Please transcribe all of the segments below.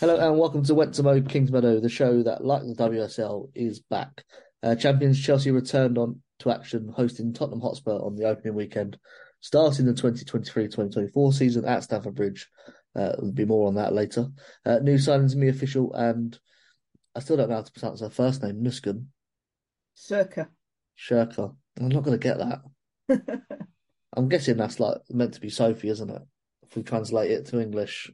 Hello and welcome to Went to Mo Kings Meadow, the show that, like the WSL, is back. Uh, champions Chelsea returned on to action, hosting Tottenham Hotspur on the opening weekend, starting the 2023-2024 season at Stamford Bridge. Uh, there'll be more on that later. Uh, new signings Mia Fishel, and I still don't know how to pronounce her first name, Nusken. Circa. Shirka. I'm not going to get that. I'm guessing that's like meant to be Sophie, isn't it? If we translate it to English,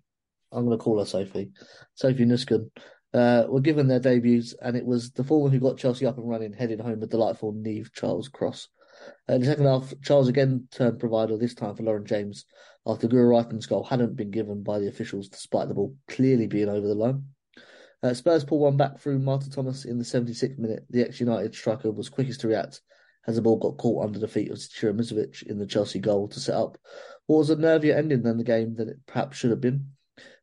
I'm going to call her Sophie. Sophie Nusken uh, were given their debuts, and it was the former who got Chelsea up and running, heading home a delightful Niamh Charles cross. Uh, in the second half, Charles again turned provider, this time for Lauren James, after Guro Reiten's goal hadn't been given by the officials, despite the ball clearly being over the line. Uh, Spurs pull one back through Martha Thomas in the 76th minute. The ex United striker was quickest to react as the ball got caught under the feet of Musovic in the Chelsea goal to set up what was a nervier ending than the game than it perhaps should have been.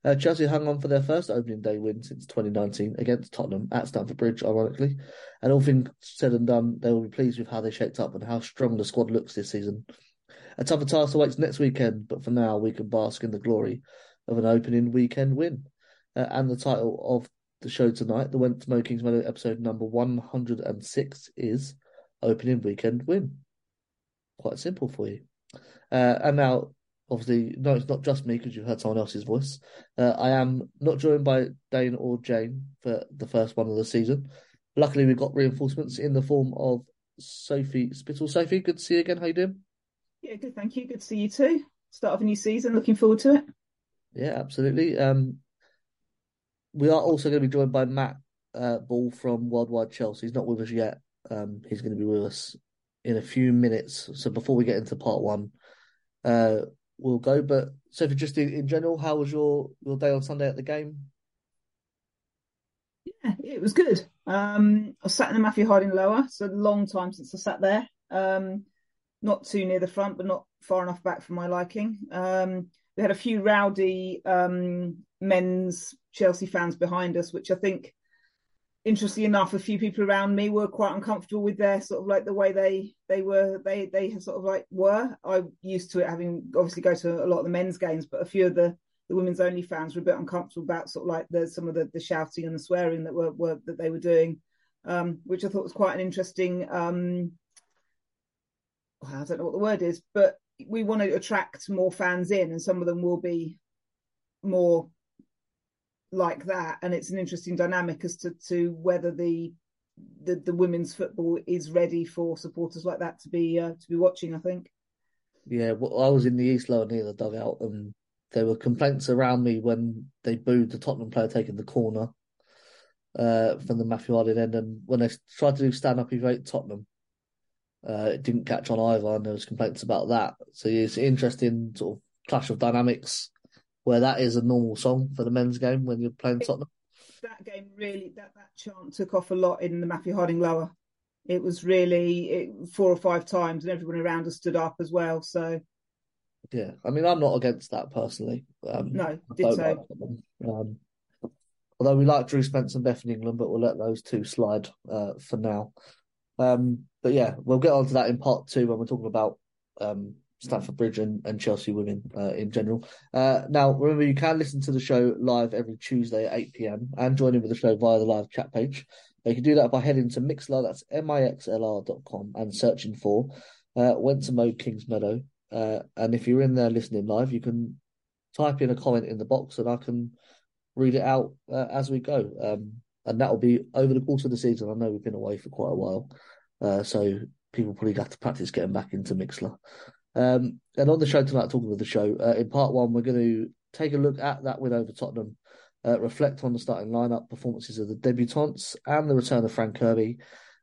Uh, Chelsea hung on for their first opening day win since 2019 against Tottenham at Stamford Bridge, ironically. And all things said and done, they will be pleased with how they shaped up and how strong the squad looks this season. A tougher task awaits next weekend, but for now, we can bask in the glory of an opening weekend win. Uh, and the title of the show tonight, the Went Mo Kings Meadow episode number 106, is Opening Weekend Win. Quite simple for you. Uh, and now obviously, no, it's not just me because you've heard someone else's voice. Uh, I am not joined by Dane or Jane for the first one of the season. Luckily, we've got reinforcements in the form of Sophie Spittle. Sophie, good to see you again. How you doing? Yeah, good. Thank you. Good to see you too. Start of a new season. Looking forward to it. Yeah, absolutely. Um, we are also going to be joined by Matt uh, Ball from Worldwide Chelsea. He's not with us yet. Um, he's going to be with us in a few minutes. So before we get into part one, uh, we'll go. But Sophie, just in, in general, how was your, your day on Sunday at the game? Yeah, it was good. Um, I sat in the Matthew Harding lower. It's a long time since I sat there. Um, not too near the front, but not far enough back for my liking. Um, we had a few rowdy um, men's Chelsea fans behind us, which I think, interestingly enough, a few people around me were quite uncomfortable with their sort of like the way they they were they they sort of like were. I used to it having obviously go to a lot of the men's games, but a few of the the women's only fans were a bit uncomfortable about sort of like the some of the, the shouting and the swearing that were, were that they were doing, um, which I thought was quite an interesting. Um, I don't know what the word is, but we want to attract more fans in, and some of them will be more like that. And it's an interesting dynamic as to, to whether the, the the women's football is ready for supporters like that to be uh, to be watching. I think. Yeah, well, I was in the East Lower near the dugout, and there were complaints around me when they booed the Tottenham player taking the corner uh, from the Matthew Harding end, and when they tried to do stand up evade Tottenham, uh, it didn't catch on either, and there was complaints about that. So it's an interesting sort of clash of dynamics where that is a normal song for the men's game when you're playing Tottenham. that game really that that chant took off a lot in the Matthew Harding lower. It was really it, four or five times, and everyone around us stood up as well. So yeah, I mean, I'm not against that personally. Um, no, did so. Um, although we like Drew Spence and Beth in England, but we'll let those two slide uh, for now. Um, but yeah, we'll get on to that in part two when we're talking about um, Stamford Bridge and, and Chelsea women uh, in general. Uh, now, remember, you can listen to the show live every Tuesday at 8 pm and join in with the show via the live chat page. You can do that by heading to Mixlr, that's mixlr.com, and searching for uh, Mode Kingsmeadow. Uh, and if you're in there listening live, you can type in a comment in the box and I can read it out uh, as we go. Um, and that will be over the course of the season. I know we've been away for quite a while, uh, so people probably have to practice getting back into Mixlr. Um, and on the show tonight, talking of the show, uh, in part one, we're going to take a look at that win over Tottenham, uh, reflect on the starting lineup, performances of the debutantes, and the return of Fran Kirby.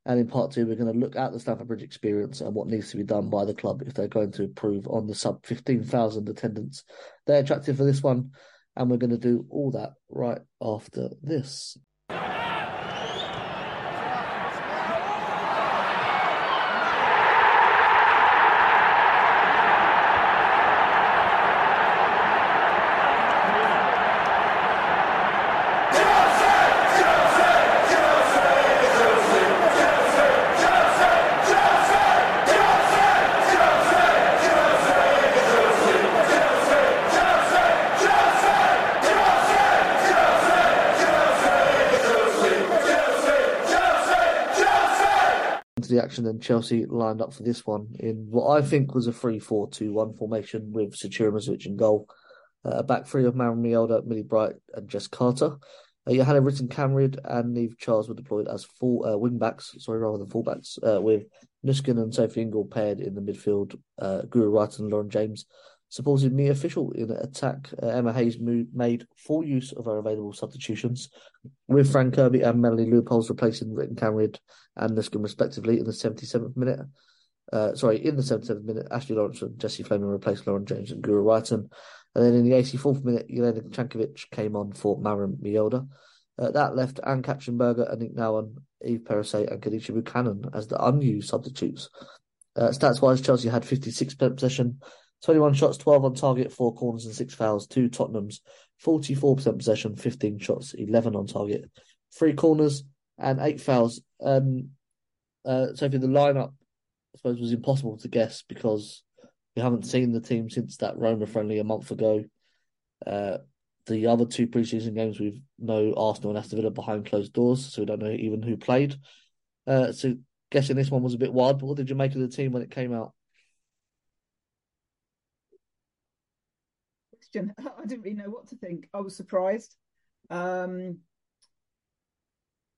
And in part two, we're going to look at the Stamford Bridge experience and what needs to be done by the club if they're going to improve on the sub 15,000 attendance. They're attracted for this one, and we're going to do all that right after this. Action and Chelsea lined up for this one in what I think was a 3-4-2-1 formation with Zećira Musovic in goal. Uh, a back three of Maren Mjelde, Millie Bright and Jess Carter. Uh, Johanna Rytting and Niamh Charles were deployed as full uh, wing backs, sorry, rather than full backs, uh, with Nuskin and Sophie Ingle paired in the midfield, uh, Guro Reiten and Lauren James supported Mia Fishel in attack. Uh, Emma Hayes made full use of her available substitutions, with Fran Kirby and Melanie Leupolz replacing Rytting-Kaneryd and Nusken respectively in the 77th minute. Uh, sorry, in the 77th minute, Ashley Lawrence and Jessie Fleming replaced Lauren James and Guro Reiten. And then in the 84th minute, Jelena Cankovic came on for Maren Mjelde. Uh, that left Ann-Katrin Berger, Aniek Nouwen, Eve Perisset, and Kadeisha Buchanan as the unused substitutes. Uh, stats wise, Chelsea had 56% possession, 21 shots, 12 on target, 4 corners and 6 fouls. Two Tottenham's 44% possession, 15 shots, 11 on target, 3 corners and 8 fouls. Um, uh, Sophie, the lineup, I suppose, was impossible to guess because we haven't seen the team since that Roma friendly a month ago. Uh, the other two preseason games, we've no Arsenal and Aston Villa behind closed doors, so we don't know even who played. Uh, so guessing this one was a bit wild, but what did you make of the team when it came out? Question. I didn't really know what to think. I was surprised. Um,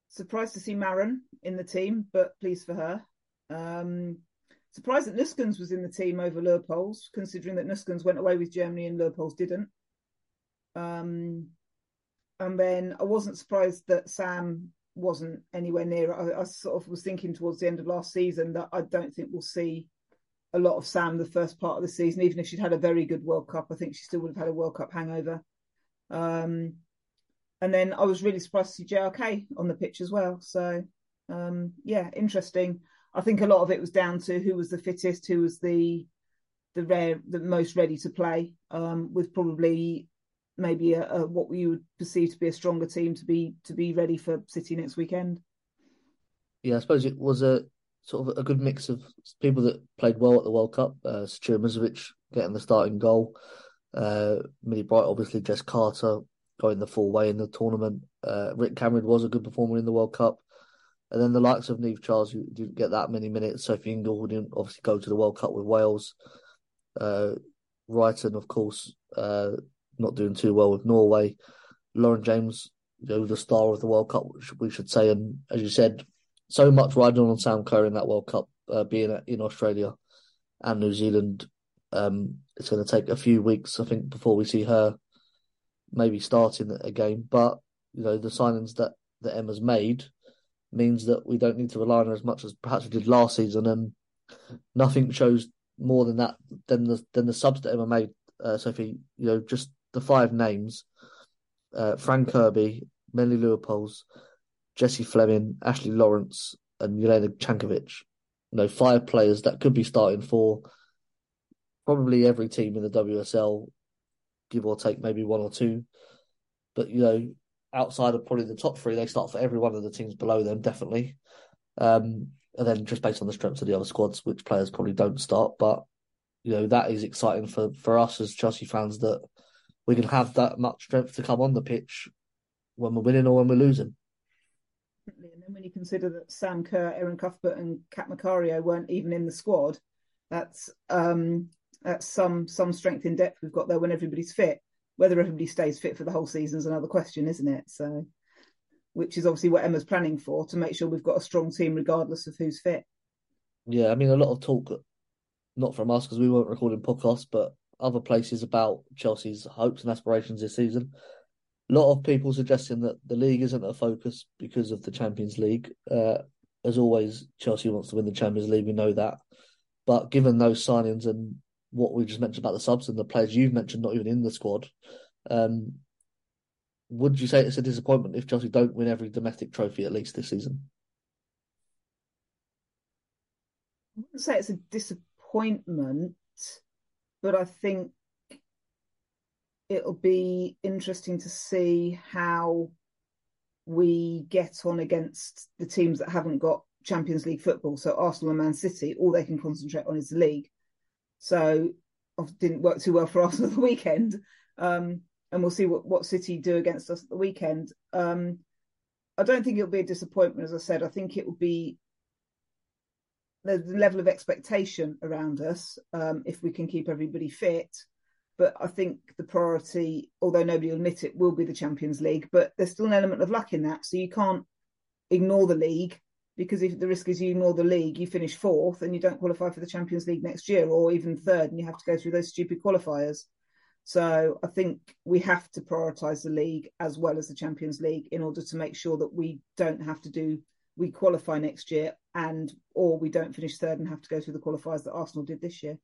surprised to see Maren in the team, but pleased for her. Um, surprised that Nuskens was in the team over Leupolz, considering that Nuskens went away with Germany and Leupolz didn't. Um, and then I wasn't surprised that Sam wasn't anywhere near. I, I, sort of was thinking towards the end of last season that I don't think we'll see a lot of Sam the first part of the season. Even if she'd had a very good World Cup, I think she still would have had a World Cup hangover. Um, and then I was really surprised to see JRK on the pitch as well. So um, yeah, interesting. I think a lot of it was down to who was the fittest, who was the the rare, the most ready to play, um, with probably maybe a, a, what we would perceive to be a stronger team to be to be ready for City next weekend. Yeah, I suppose it was a sort of a good mix of people that played well at the World Cup. Uh, Musovic getting the starting goal. Uh, Millie Bright, obviously, Jess Carter going the full way in the tournament. Uh, Rytting-Kaneryd was a good performer in the World Cup. And then the likes of Niamh Charles, who didn't get that many minutes. Sophie Ingle, who didn't obviously go to the World Cup with Wales. Uh, Reiten, of course, uh, not doing too well with Norway. Lauren James, you know, the star of the World Cup, we should say. And as you said, so much riding on Sam Kerr in that World Cup, uh, being in Australia and New Zealand. Um, it's going to take a few weeks, I think, before we see her maybe starting a game. But you know, the signings that that Emma's made means that we don't need to rely on her as much as perhaps we did last season, and nothing shows more than that than the than the subs that Emma made. Uh, Sophie, you know, just the five names: uh, Fran Kirby, Melanie Leupolz, Jessie Fleming, Ashley Lawrence, and Jelena Cankovic. You know, five players that could be starting for probably every team in the WSL, give or take maybe one or two. But you know, outside of probably the top three, they start for every one of the teams below them, definitely. Um, and then just based on the strengths of the other squads, which players probably don't start. But you know, that is exciting for for us as Chelsea fans that we can have that much strength to come on the pitch when we're winning or when we're losing. And then when you consider that Sam Kerr, Erin Cuthbert, and Kat Macario weren't even in the squad, that's um, that's some some strength in depth we've got there when everybody's fit. Whether everybody stays fit for the whole season is another question, isn't it? So, which is obviously what Emma's planning for to make sure we've got a strong team regardless of who's fit. Yeah, I mean, a lot of talk, not from us because we weren't recording podcasts, but other places about Chelsea's hopes and aspirations this season. Lot of people suggesting that the league isn't a focus because of the Champions League. Uh, as always, Chelsea wants to win the Champions League. We know that. But given those signings and what we just mentioned about the subs and the players you've mentioned not even in the squad, um, would you say it's a disappointment if Chelsea don't win every domestic trophy at least this season? I wouldn't say it's a disappointment, but I think it'll be interesting to see how we get on against the teams that haven't got Champions League football. So Arsenal and Man City, all they can concentrate on is the league. So didn't work too well for Arsenal the weekend. Um, and we'll see what, what City do against us at the weekend. Um, I don't think it'll be a disappointment, as I said. I think it will be the level of expectation around us um, if we can keep everybody fit. But I think the priority, although nobody will admit it, will be the Champions League. But there's still an element of luck in that. So you can't ignore the league because if the risk is you ignore the league, you finish fourth and you don't qualify for the Champions League next year, or even third, and you have to go through those stupid qualifiers. So I think we have to prioritise the league as well as the Champions League in order to make sure that we don't have to do we qualify next year and or we don't finish third and have to go through the qualifiers that Arsenal did this year.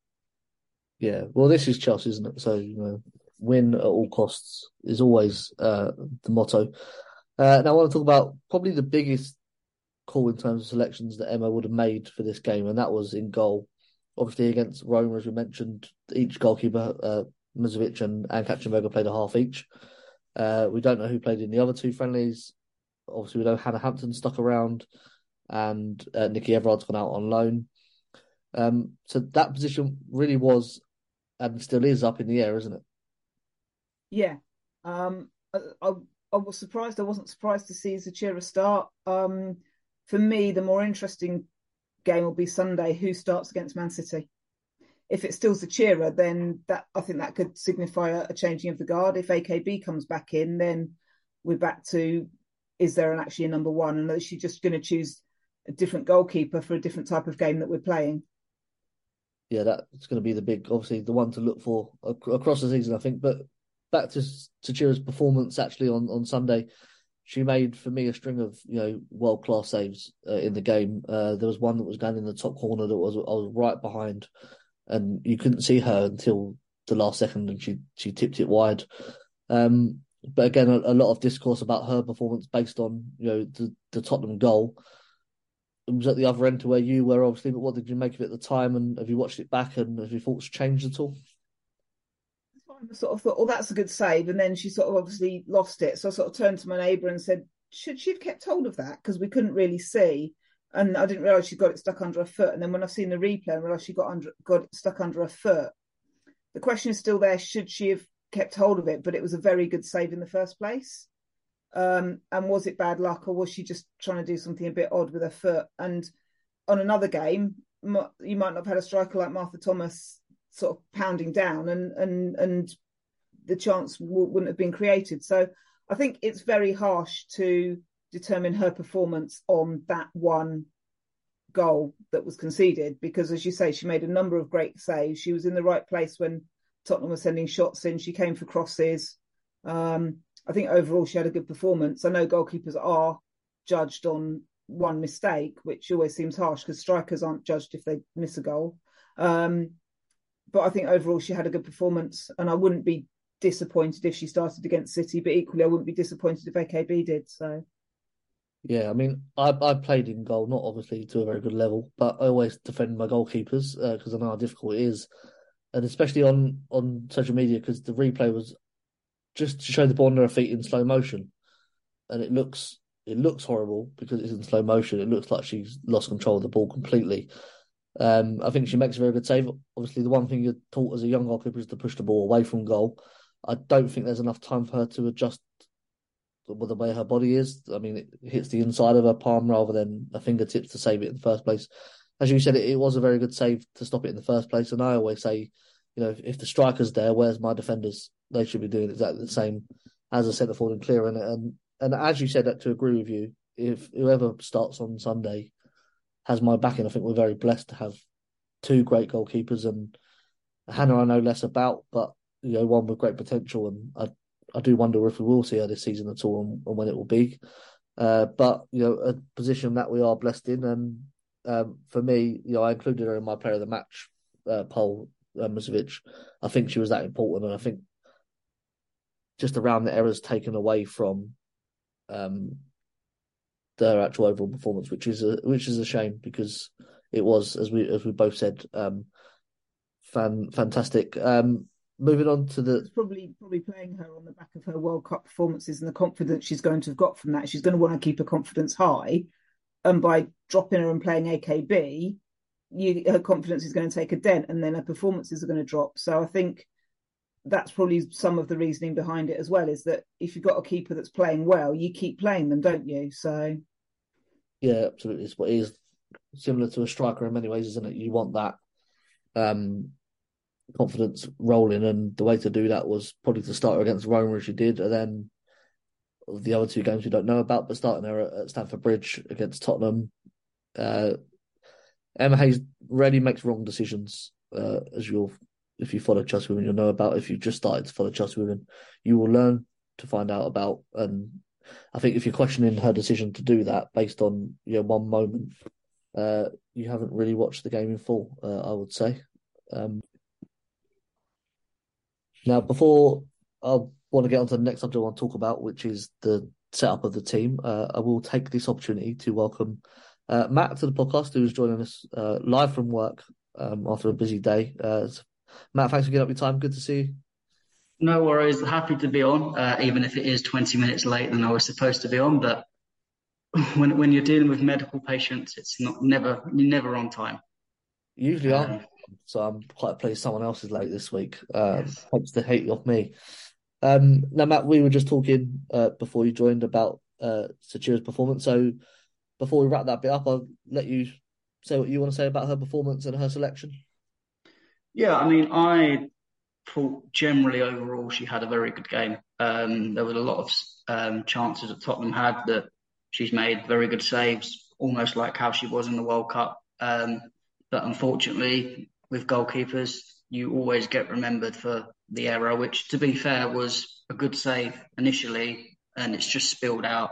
Yeah, well, this is Chelsea, isn't it? So you know, win at all costs is always uh, the motto. Uh, now I want to talk about probably the biggest call in terms of selections that Emma would have made for this game, and that was in goal. Obviously, against Roma, as we mentioned, each goalkeeper, uh, Musovic and, and Katrin Berger, played a half each. Uh, we don't know who played in the other two friendlies. Obviously, we know Hannah Hampton stuck around, and uh, Nikki Everard's gone out on loan. Um, so that position really was and still is up in the air, isn't it? Yeah. Um, I, I, I was surprised. I wasn't surprised to see Zećira start. Um, for me, the more interesting game will be Sunday. Who starts against Man City? If it's still Zećira, then that I think that could signify a, a, changing of the guard. If AKB comes back in, then we're back to is there an, actually a number one, and is she just going to choose a different goalkeeper for a different type of game that we're playing? Yeah, that's going to be the big, obviously, the one to look for across the season, I think. But back to Zećira's performance actually on on Sunday she made for me a string of you know world class saves uh, in the game. Uh, there was one that was going in the top corner that was I was right behind, and you couldn't see her until the last second, and she she tipped it wide. Um, but again, a, a, lot of discourse about her performance based on you know the, the Tottenham goal. Was at the other end to where you were, obviously. But what did you make of it at the time? And have you watched it back? And have your thoughts changed at all? I sort of thought, oh, that's a good save. And then she sort of obviously lost it. So I sort of turned to my neighbour and said, should she have kept hold of that? Because we couldn't really see. And I didn't realise she got it stuck under her foot. And then when I've seen the replay, I realised she got under got it stuck under her foot. The question is still there: should she have kept hold of it? But it was a very good save in the first place. Um, and was it bad luck, or was she just trying to do something a bit odd with her foot? And on another game, you might not have had a striker like Martha Thomas sort of pounding down and and and the chance w- wouldn't have been created. So i think it's very harsh to determine her performance on that one goal that was conceded because as you say she made a number of great saves. She was in the right place when tottenham was sending shots in. She came for crosses. Um, i think overall she had a good performance. I know goalkeepers are judged on one mistake which always seems harsh because strikers aren't judged if they miss a goal. Um, but I think overall she had a good performance, and I wouldn't be disappointed if she started against City, but equally I wouldn't be disappointed if AKB did. So. Yeah, I mean, I I played in goal, not obviously to a very good level, but I always defend my goalkeepers because uh, I know how difficult it is, and especially on on social media because the replay was just to show the ball on her feet in slow motion, and it looks it looks horrible because it's in slow motion. It looks like she's lost control of the ball completely. Um, I think she makes a very good save. Obviously, the one thing you're taught as a young goalkeeper is to push the ball away from goal. I don't think there's enough time for her to adjust the way her body is. I mean, it hits the inside of her palm rather than a fingertips to save it in the first place. As you said, it, it was a very good save to stop it in the first place. And I always say, you know, if, if the striker's there, where's my defenders? They should be doing exactly the same as a centre forward and clearing it. And and as you said, that to agree with you, if whoever starts on Sunday has my backing, I think we're very blessed to have two great goalkeepers and Hannah I know less about, but you know one with great potential, and I I do wonder if we will see her this season at all and, and when it will be. Uh, but you know, a position that we are blessed in, and um, for me, you know, I included her in my player of the match uh, poll, Musovic. I think she was that important, and I think just around the errors taken away from um, their actual overall performance, which is a which is a shame because it was, as we as we both said, um, fan fantastic. Um, moving on to the it's probably probably playing her on the back of her World Cup performances and the confidence she's going to have got from that. She's going to want to keep her confidence high, and by dropping her and playing AKB, you, her confidence is going to take a dent, and then her performances are going to drop. So I think that's probably some of the reasoning behind it as well. Is that if you've got a keeper that's playing well, you keep playing them, don't you? So yeah, absolutely. It's what is similar to a striker in many ways, isn't it? You want that um confidence rolling, and the way to do that was probably to start her against Roma as she did, and then the other two games we don't know about, but starting her at Stamford Bridge against Tottenham. Uh, Emma Hayes rarely makes wrong decisions, uh, as you'll if you follow Chelsea Women, you'll know about. If you've just started to follow Chelsea Women, you will learn to find out about. And I think if you're questioning her decision to do that based on you know, one moment, uh, you haven't really watched the game in full. Uh, I would say. Um, now, before I want to get on to the next subject I want to talk about, which is the setup of the team, uh, I will take this opportunity to welcome uh, Matt to the podcast, who is joining us uh, live from work um, after a busy day. Uh, Matt, thanks for giving up your time. Good to see you. No worries. Happy to be on, uh, even if it is 20 minutes late than I was supposed to be on. But when when you're dealing with medical patients, it's not never you're never on time. Usually um, I'm so I'm quite pleased someone else is late this week. Um, yes. Hopes to hate off me. Um, now, Matt, we were just talking uh, before you joined about uh, performance. So before we wrap that bit up, I'll let you say what you want to say about her performance and her selection. Yeah, I mean, I thought generally overall she had a very good game. Um, there was a lot of um, chances that Tottenham had that she's made very good saves, almost like how she was in the World Cup. Um, but unfortunately, with goalkeepers, you always get remembered for the error, which, to be fair, was a good save initially, and it's just spilled out.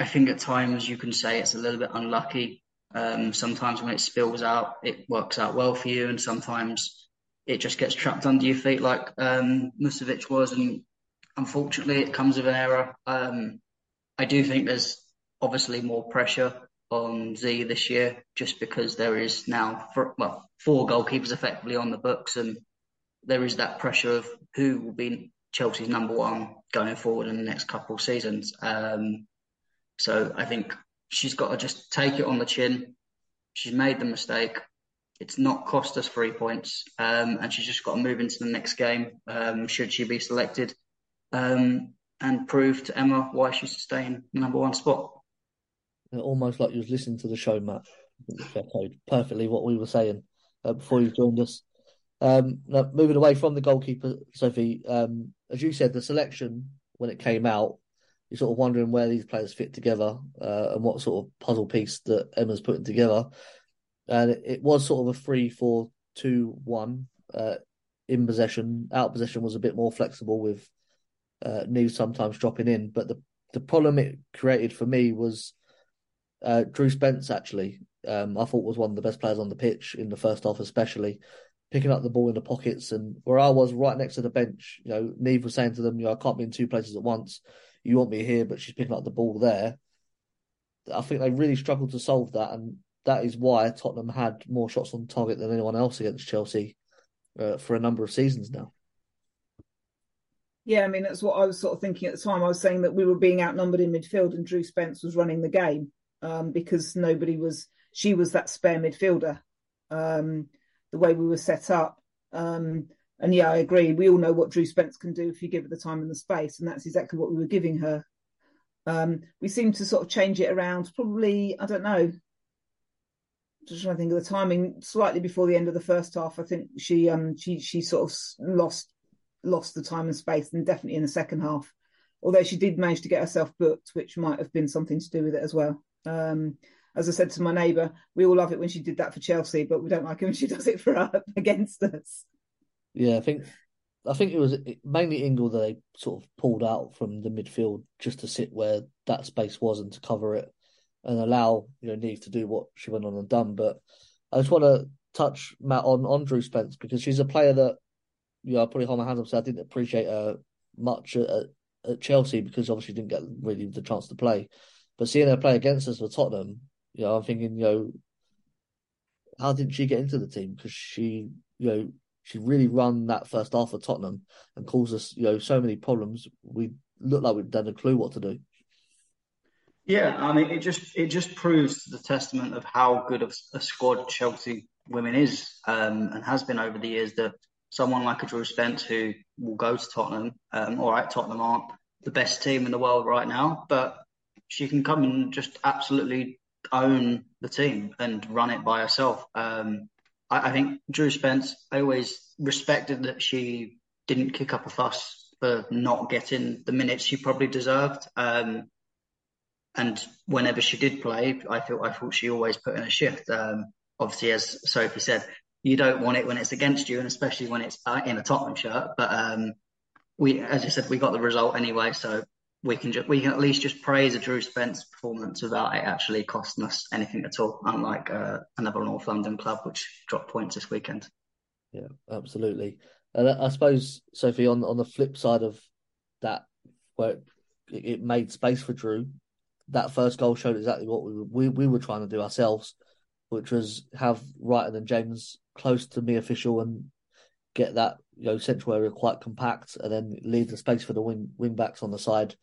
I think at times you can say it's a little bit unlucky. Um, sometimes when it spills out, it works out well for you, and sometimes it just gets trapped under your feet, like um, Musovic was. And unfortunately, it comes with an error. Um, I do think there's obviously more pressure on Z this year, just because there is now for, well four goalkeepers effectively on the books, and there is that pressure of who will be Chelsea's number one going forward in the next couple of seasons. Um, so I think she's got to just take it on the chin. She's made the mistake. It's not cost us three points, um, and she's just got to move into the next game. Um, should she be selected, um, and prove to Emma why she should stay in the number one spot almost like you was listening to the show, Matt. Perfectly what we were saying uh, before you joined us. Um, now, moving away from the goalkeeper, Sophie, um, as you said, the selection when it came out, you're sort of wondering where these players fit together uh, and what sort of puzzle piece that Emma's putting together. And it, was sort of a three, four, two, one uh, in possession. Out possession was a bit more flexible with uh, Neves sometimes dropping in, but the the problem it created for me was uh, Drew Spence, actually, um, I thought was one of the best players on the pitch in the first half, especially. picking up the ball in the pockets. And where I was right next to the bench, you know, Niamh was saying to them, you know, I can't be in two places at once. You want me here, but she's picking up the ball there. I think they really struggled to solve that. And that is why Tottenham had more shots on target than anyone else against Chelsea uh, for a number of seasons now. Yeah, I mean, that's what I was sort of thinking at the time. I was saying that we were being outnumbered in midfield and Drew Spence was running the game um, because nobody was, she was that spare midfielder, um, the way we were set up. Um, and yeah, I agree. We all know what Drew Spence can do if you give her the time and the space. And that's exactly what we were giving her. Um, we seem to sort of change it around, probably, I don't know, just trying to think of the timing. Slightly before the end of the first half, I think she um she she sort of lost lost the time and space, and definitely in the second half. Although she did manage to get herself booked, which might have been something to do with it as well. Um, as I said to my neighbour, we all love it when she did that for Chelsea, but we don't like it when she does it for us against us. Yeah, I think I think it was mainly Ingle that they sort of pulled out from the midfield just to sit where that space was and to cover it and allow you know Niamh to do what she went on and done. But I just want to touch Matt on on Drew Spence because she's a player that you know I probably hold my hands up. So I didn't appreciate her much at, at Chelsea because obviously didn't get really the chance to play. But seeing her play against us for Tottenham, you know, I'm thinking, you know, how did she get into the team? Because she, you know, she really run that first half of Tottenham and caused us, you know, so many problems. We looked like we'd done a clue what to do. Yeah, I mean, it just it just proves the testament of how good of a squad Chelsea women is um, and has been over the years. That someone like a Drew Spence who will go to Tottenham. Um, all right, Tottenham aren't the best team in the world right now, but she can come and just absolutely own the team and run it by herself. Um, I, I, think Drew Spence. I always respected that she didn't kick up a fuss for not getting the minutes she probably deserved. Um, and whenever she did play, I thought I thought she always put in a shift. Um, obviously, as Sophie said, you don't want it when it's against you, and especially when it's uh, in a Tottenham shirt. But um, we, as you said, we got the result anyway, so we can just we can at least just praise a Drew Spence performance without it actually costing us anything at all. Unlike uh, another North London club which dropped points this weekend. Yeah, absolutely. And I suppose Sophie, on on the flip side of that, where it, it made space for Drew, that first goal showed exactly what we, we, we were trying to do ourselves, which was have Reiten and James close to Mia Fishel and get that you know central area quite compact, and then leave the space for the wing wing backs on the side.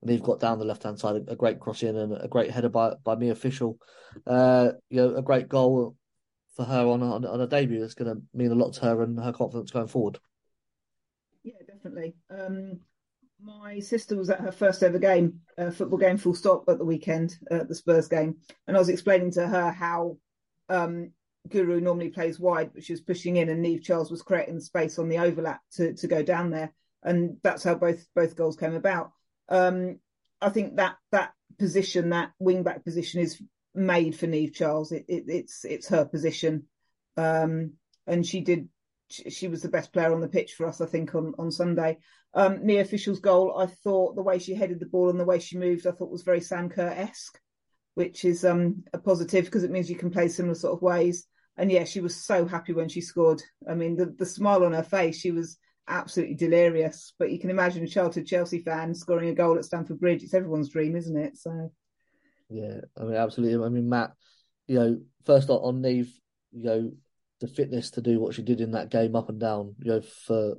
And they've got down the left hand side a great cross in and a great header by by Mia Fishel. Uh, you know, a great goal for her on on, on a debut. It's going to mean a lot to her and her confidence going forward. Yeah, definitely. Um, my sister was at her first ever game, uh, football game, full stop, at the weekend, uh, the Spurs game, and I was explaining to her how um, Guro normally plays wide, but she was pushing in, and Niamh Charles was creating space on the overlap to to go down there, and that's how both both goals came about. Um, I think that that position, that wing back position, is made for Niamh Charles. It, it, it's it's her position, um, and she did she was the best player on the pitch for us, I think, on, on Sunday. Um, Mia Fishel's goal, I thought the way she headed the ball and the way she moved, I thought was very Sam Kerr esque, which is um, a positive because it means you can play similar sort of ways. And yeah, she was so happy when she scored. I mean, the, the smile on her face, she was absolutely delirious. But you can imagine a childhood Chelsea fan scoring a goal at Stamford Bridge. It's everyone's dream, isn't it? So, yeah, I mean, absolutely. I mean, Matt, you know, first on, Niamh, you know, the fitness to do what she did in that game up and down, you know, for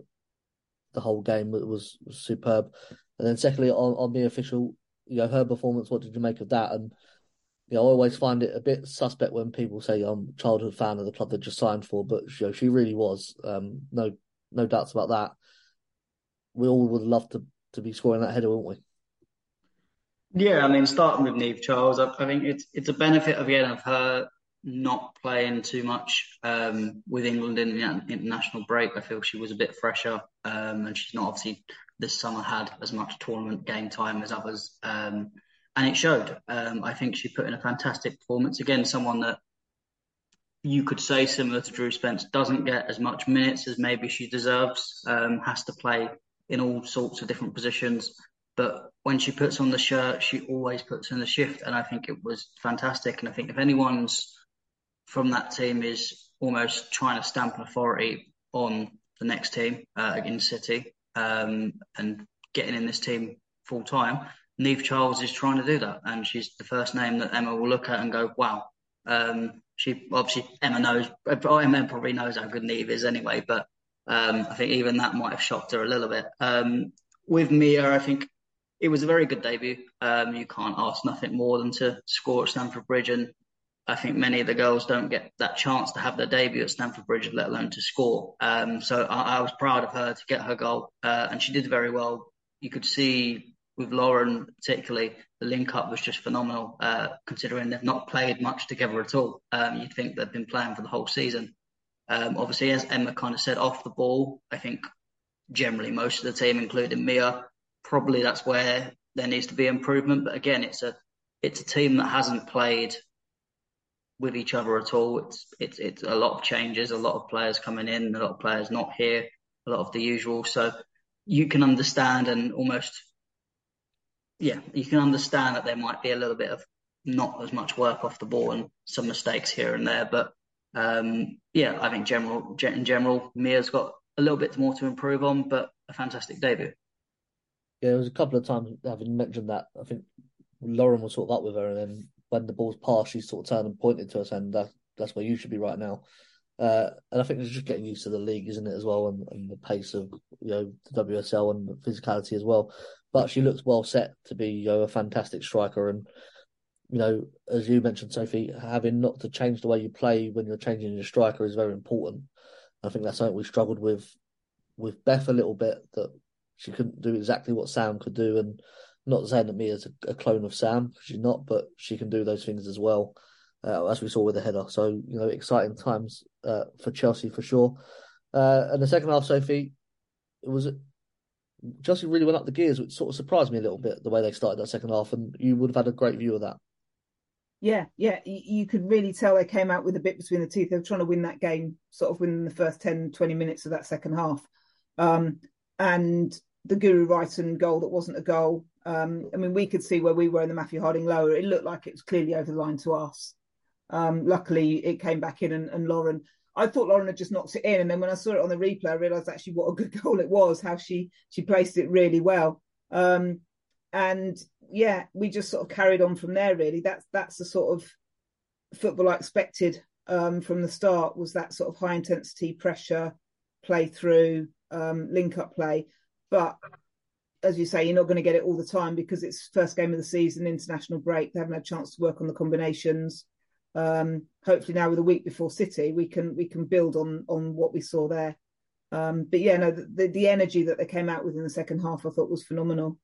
the whole game was, was superb. And then secondly, on, on Mia Fishel, you know, her performance, what did you make of that? And, you know, I always find it a bit suspect when people say I'm a childhood fan of the club they just signed for, but you know, she really was. Um, no, no doubts about that. We all would love to, to be scoring that header, wouldn't we? Yeah, I mean, starting with Niamh Charles, I, I think it's it's a benefit again of her not playing too much um, with England in the international break. I feel she was a bit fresher, um, and she's not obviously this summer had as much tournament game time as others, um, and it showed. Um, I think she put in a fantastic performance. Again, someone that you could say similar to Drew Spence doesn't get as much minutes as maybe she deserves. Um, has to play in all sorts of different positions. But when she puts on the shirt, she always puts in the shift, and I think it was fantastic. And I think if anyone's from that team is almost trying to stamp an authority on the next team uh, against City um, and getting in this team full time. Niamh Charles is trying to do that, and she's the first name that Emma will look at and go, "Wow." Um, she obviously Emma knows, Emma probably knows how good Niamh is anyway, but um, I think even that might have shocked her a little bit. Um, with Mia, I think it was a very good debut. Um, you can't ask nothing more than to score at Stamford Bridge, and I think many of the girls don't get that chance to have their debut at Stamford Bridge, let alone to score. Um, so I, I, was proud of her to get her goal, uh, and she did very well. You could see with Lauren particularly, the link up was just phenomenal. Uh, considering they've not played much together at all, um, you'd think they've been playing for the whole season. Um, obviously, as Emma kind of said, off the ball, I think generally most of the team, including Mia, probably that's where there needs to be improvement. But again, it's a it's a team that hasn't played with each other at all. It's it's it's a lot of changes, a lot of players coming in, a lot of players not here, a lot of the usual. So you can understand and almost yeah, you can understand that there might be a little bit of not as much work off the ball and some mistakes here and there. But um, yeah, I think general in general, Mia's got a little bit more to improve on, but a fantastic debut. Yeah, there was a couple of times having mentioned that. I think Lauren was sort of up with her, and then when the ball's passed, she sort of turned and pointed to us, and that, that's where you should be right now. Uh, and I think it's just getting used to the league, isn't it, as well, and, and the pace of you know the WSL and the physicality as well. But she looks well set to be you know, a fantastic striker, and you know, as you mentioned, Sophie, having not to change the way you play when you're changing your striker is very important. I think that's something we struggled with with Beth a little bit that she couldn't do exactly what Sam could do, and not saying that Mia's a, a clone of Sam, she's not, but she can do those things as well, uh, as we saw with the header. So you know, exciting times uh, for Chelsea for sure. Uh, and the second half, Sophie, it was Chelsea really went up the gears, which sort of surprised me a little bit the way they started that second half, and you would have had a great view of that. Yeah, yeah, you could really tell they came out with a bit between the teeth. They were trying to win that game, sort of within the first 10, 20 minutes of that second half. Um, and the Guro Reiten goal that wasn't a goal. Um, I mean, we could see where we were in the Matthew Harding lower. It looked like it was clearly over the line to us. Um, luckily, it came back in, and, and, Lauren. I thought Lauren had just knocked it in, and then when I saw it on the replay, I realised actually what a good goal it was. How she she placed it really well. Um, and yeah, we just sort of carried on from there. Really, that's that's the sort of football I expected um, from the start. Was that sort of high intensity pressure, play through, um, link up play. But as you say, you're not going to get it all the time because it's first game of the season, international break. They haven't had a chance to work on the combinations. Um, hopefully now with a week before City, we can we can build on on what we saw there. Um, but yeah, no, the, the energy that they came out with in the second half, I thought was phenomenal.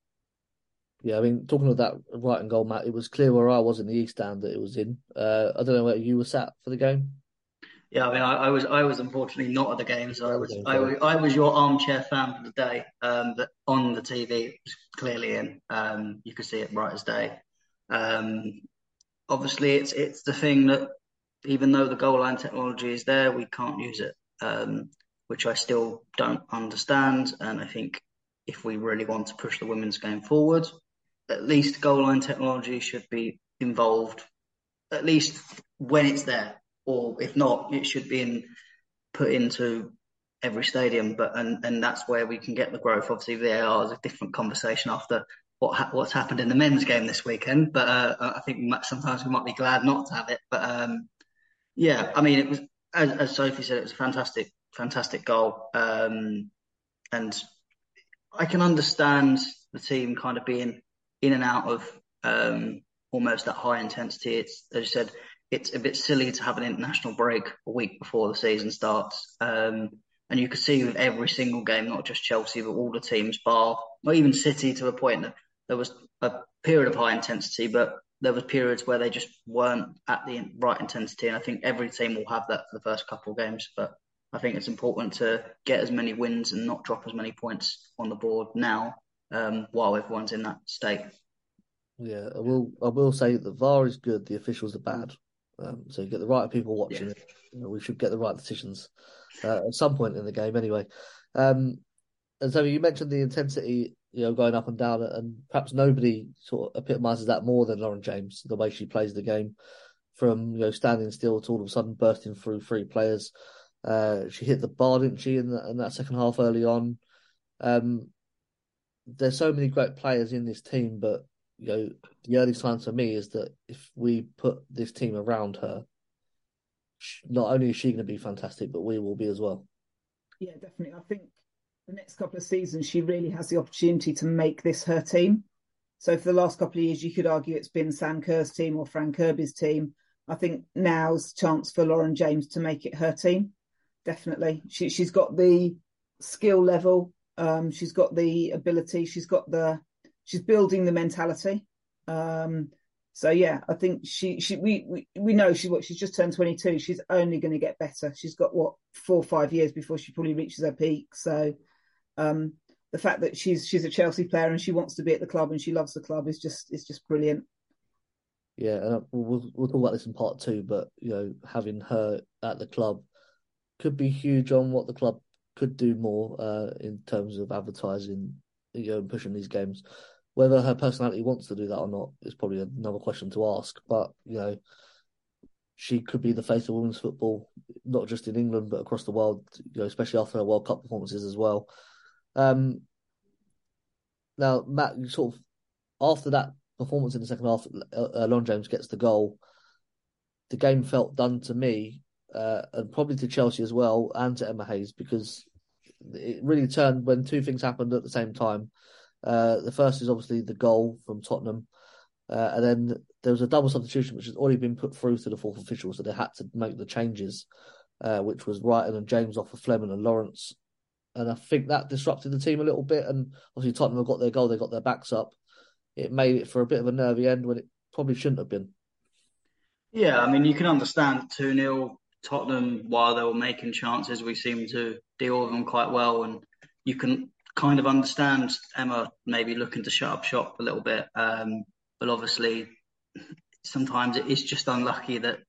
Yeah, I mean, talking of that Reiten goal, Matt, it was clear where I was in the East Stand that it was in. Uh, I don't know where you were sat for the game. Yeah, I mean, I, I, was I was unfortunately not at the game, so I was I, I, was your armchair fan for the day. Um, but on the TV, it was clearly in. Um, you could see it bright as day. Um, obviously, it's it's the thing that even though the goal line technology is there, we can't use it, um, which I still don't understand. And I think if we really want to push the women's game forward, at least goal line technology should be involved, at least when it's there or if not, it should be in, put into every stadium. But and and that's where we can get the growth. Obviously, VAR is a different conversation after what ha- what's happened in the men's game this weekend. But uh, I think sometimes we might be glad not to have it. But um, yeah, I mean, it was as, as, Sophie said, it was a fantastic, fantastic goal. Um, and I can understand the team kind of being in and out of um, almost that high intensity. It's as you said, it's a bit silly to have an international break a week before the season starts. Um, and you could see with every single game, not just Chelsea, but all the teams, bar, or even City to a point that there was a period of high intensity, but there was periods where they just weren't at the right intensity. And I think every team will have that for the first couple of games. But I think it's important to get as many wins and not drop as many points on the board now um, while everyone's in that state. Yeah, I will. I will say the VAR is good. The officials are bad. Um, so you get the right people watching yeah. it. You know, we should get the right decisions uh, at some point in the game, anyway. Um, and so you mentioned the intensity, you know, going up and down, and perhaps nobody sort of epitomises that more than Lauren James, the way she plays the game. from you know standing still to all of a sudden bursting through three players. Uh, she hit the bar, didn't she, in, the, in that second half early on? Um, there's so many great players in this team, but you know the early signs for me is that if we put this team around her, not only is she going to be fantastic, but we will be as well. Yeah, definitely. I think the next couple of seasons, she really has the opportunity to make this her team. So for the last couple of years, you could argue it's been Sam Kerr's team or Fran Kirby's team. I think now's chance for Lauren James to make it her team. Definitely, she she's got the skill level, um, she's got the ability, she's got the she's building the mentality. Um, so yeah, I think she she we we, we know she what she's just turned twenty two. She's only going to get better. She's got what four or five years before she probably reaches her peak. So um, the fact that she's she's a Chelsea player and she wants to be at the club and she loves the club is just is just brilliant. Yeah, and we'll we'll talk about this in part two, but you know, having her at the club could be huge on what the club could do more uh, in terms of advertising, you know, and pushing these games. Whether her personality wants to do that or not is probably another question to ask. But you know, she could be the face of women's football, not just in England but across the world. You know, especially after her World Cup performances as well. Um, now, Matt, you sort of after that performance in the second half, uh, Lauren James gets the goal. The game felt done to me, uh, and probably to Chelsea as well, and to Emma Hayes because it really turned when two things happened at the same time. Uh, the first is obviously the goal from Tottenham, uh, and then there was a double substitution which has already been put through to the fourth official, so they had to make the changes, uh, which was Reiten and James off of Fleming and Lawrence, and I think that disrupted the team a little bit. And obviously Tottenham have got their goal, they got their backs up. It made it for a bit of a nervy end when it probably shouldn't have been. Yeah, I mean you can understand two 0 Tottenham while they were making chances, we seemed to deal with them quite well, and you can kind of understand Emma maybe looking to shut up shop a little bit. Um, but obviously, sometimes it is just unlucky that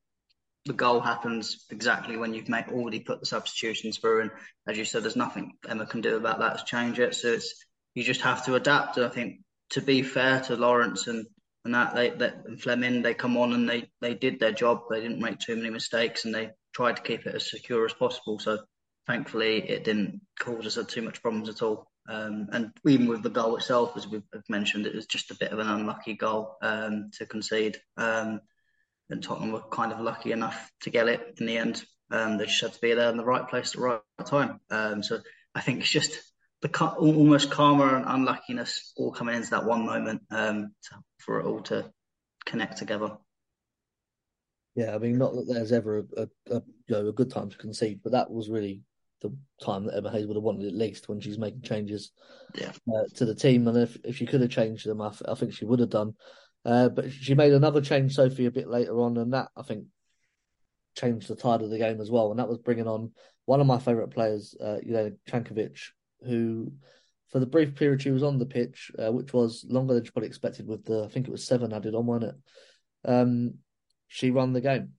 the goal happens exactly when you've made, already put the substitutions through. And as you said, there's nothing Emma can do about that to change it. So it's you just have to adapt. And I think to be fair to Lawrence and and that they and Fleming, they come on and they they did their job. They didn't make too many mistakes and they tried to keep it as secure as possible. So thankfully, it didn't cause us too much problems at all. Um, and even with the goal itself, as we've mentioned, it was just a bit of an unlucky goal um, to concede. Um, and Tottenham were kind of lucky enough to get it in the end. Um, they just had to be there in the right place at the right time. Um, so I think it's just the almost karma and unluckiness all coming into that one moment um, to, for it all to connect together. Yeah, I mean, not that there's ever a, a, a, you know a good time to concede, but that was really the time that Emma Hayes would have wanted at least when she's making changes yeah. uh, to the team. And if, if she could have changed them, I, I think she would have done. Uh, but she made another change, Sophie, a bit later on, and that I think changed the tide of the game as well. And that was bringing on one of my favourite players, uh, Jelena Cankovic, who, for the brief period she was on the pitch, uh, which was longer than she probably expected, with the I think it was seven added on, wasn't it? Um, she run the game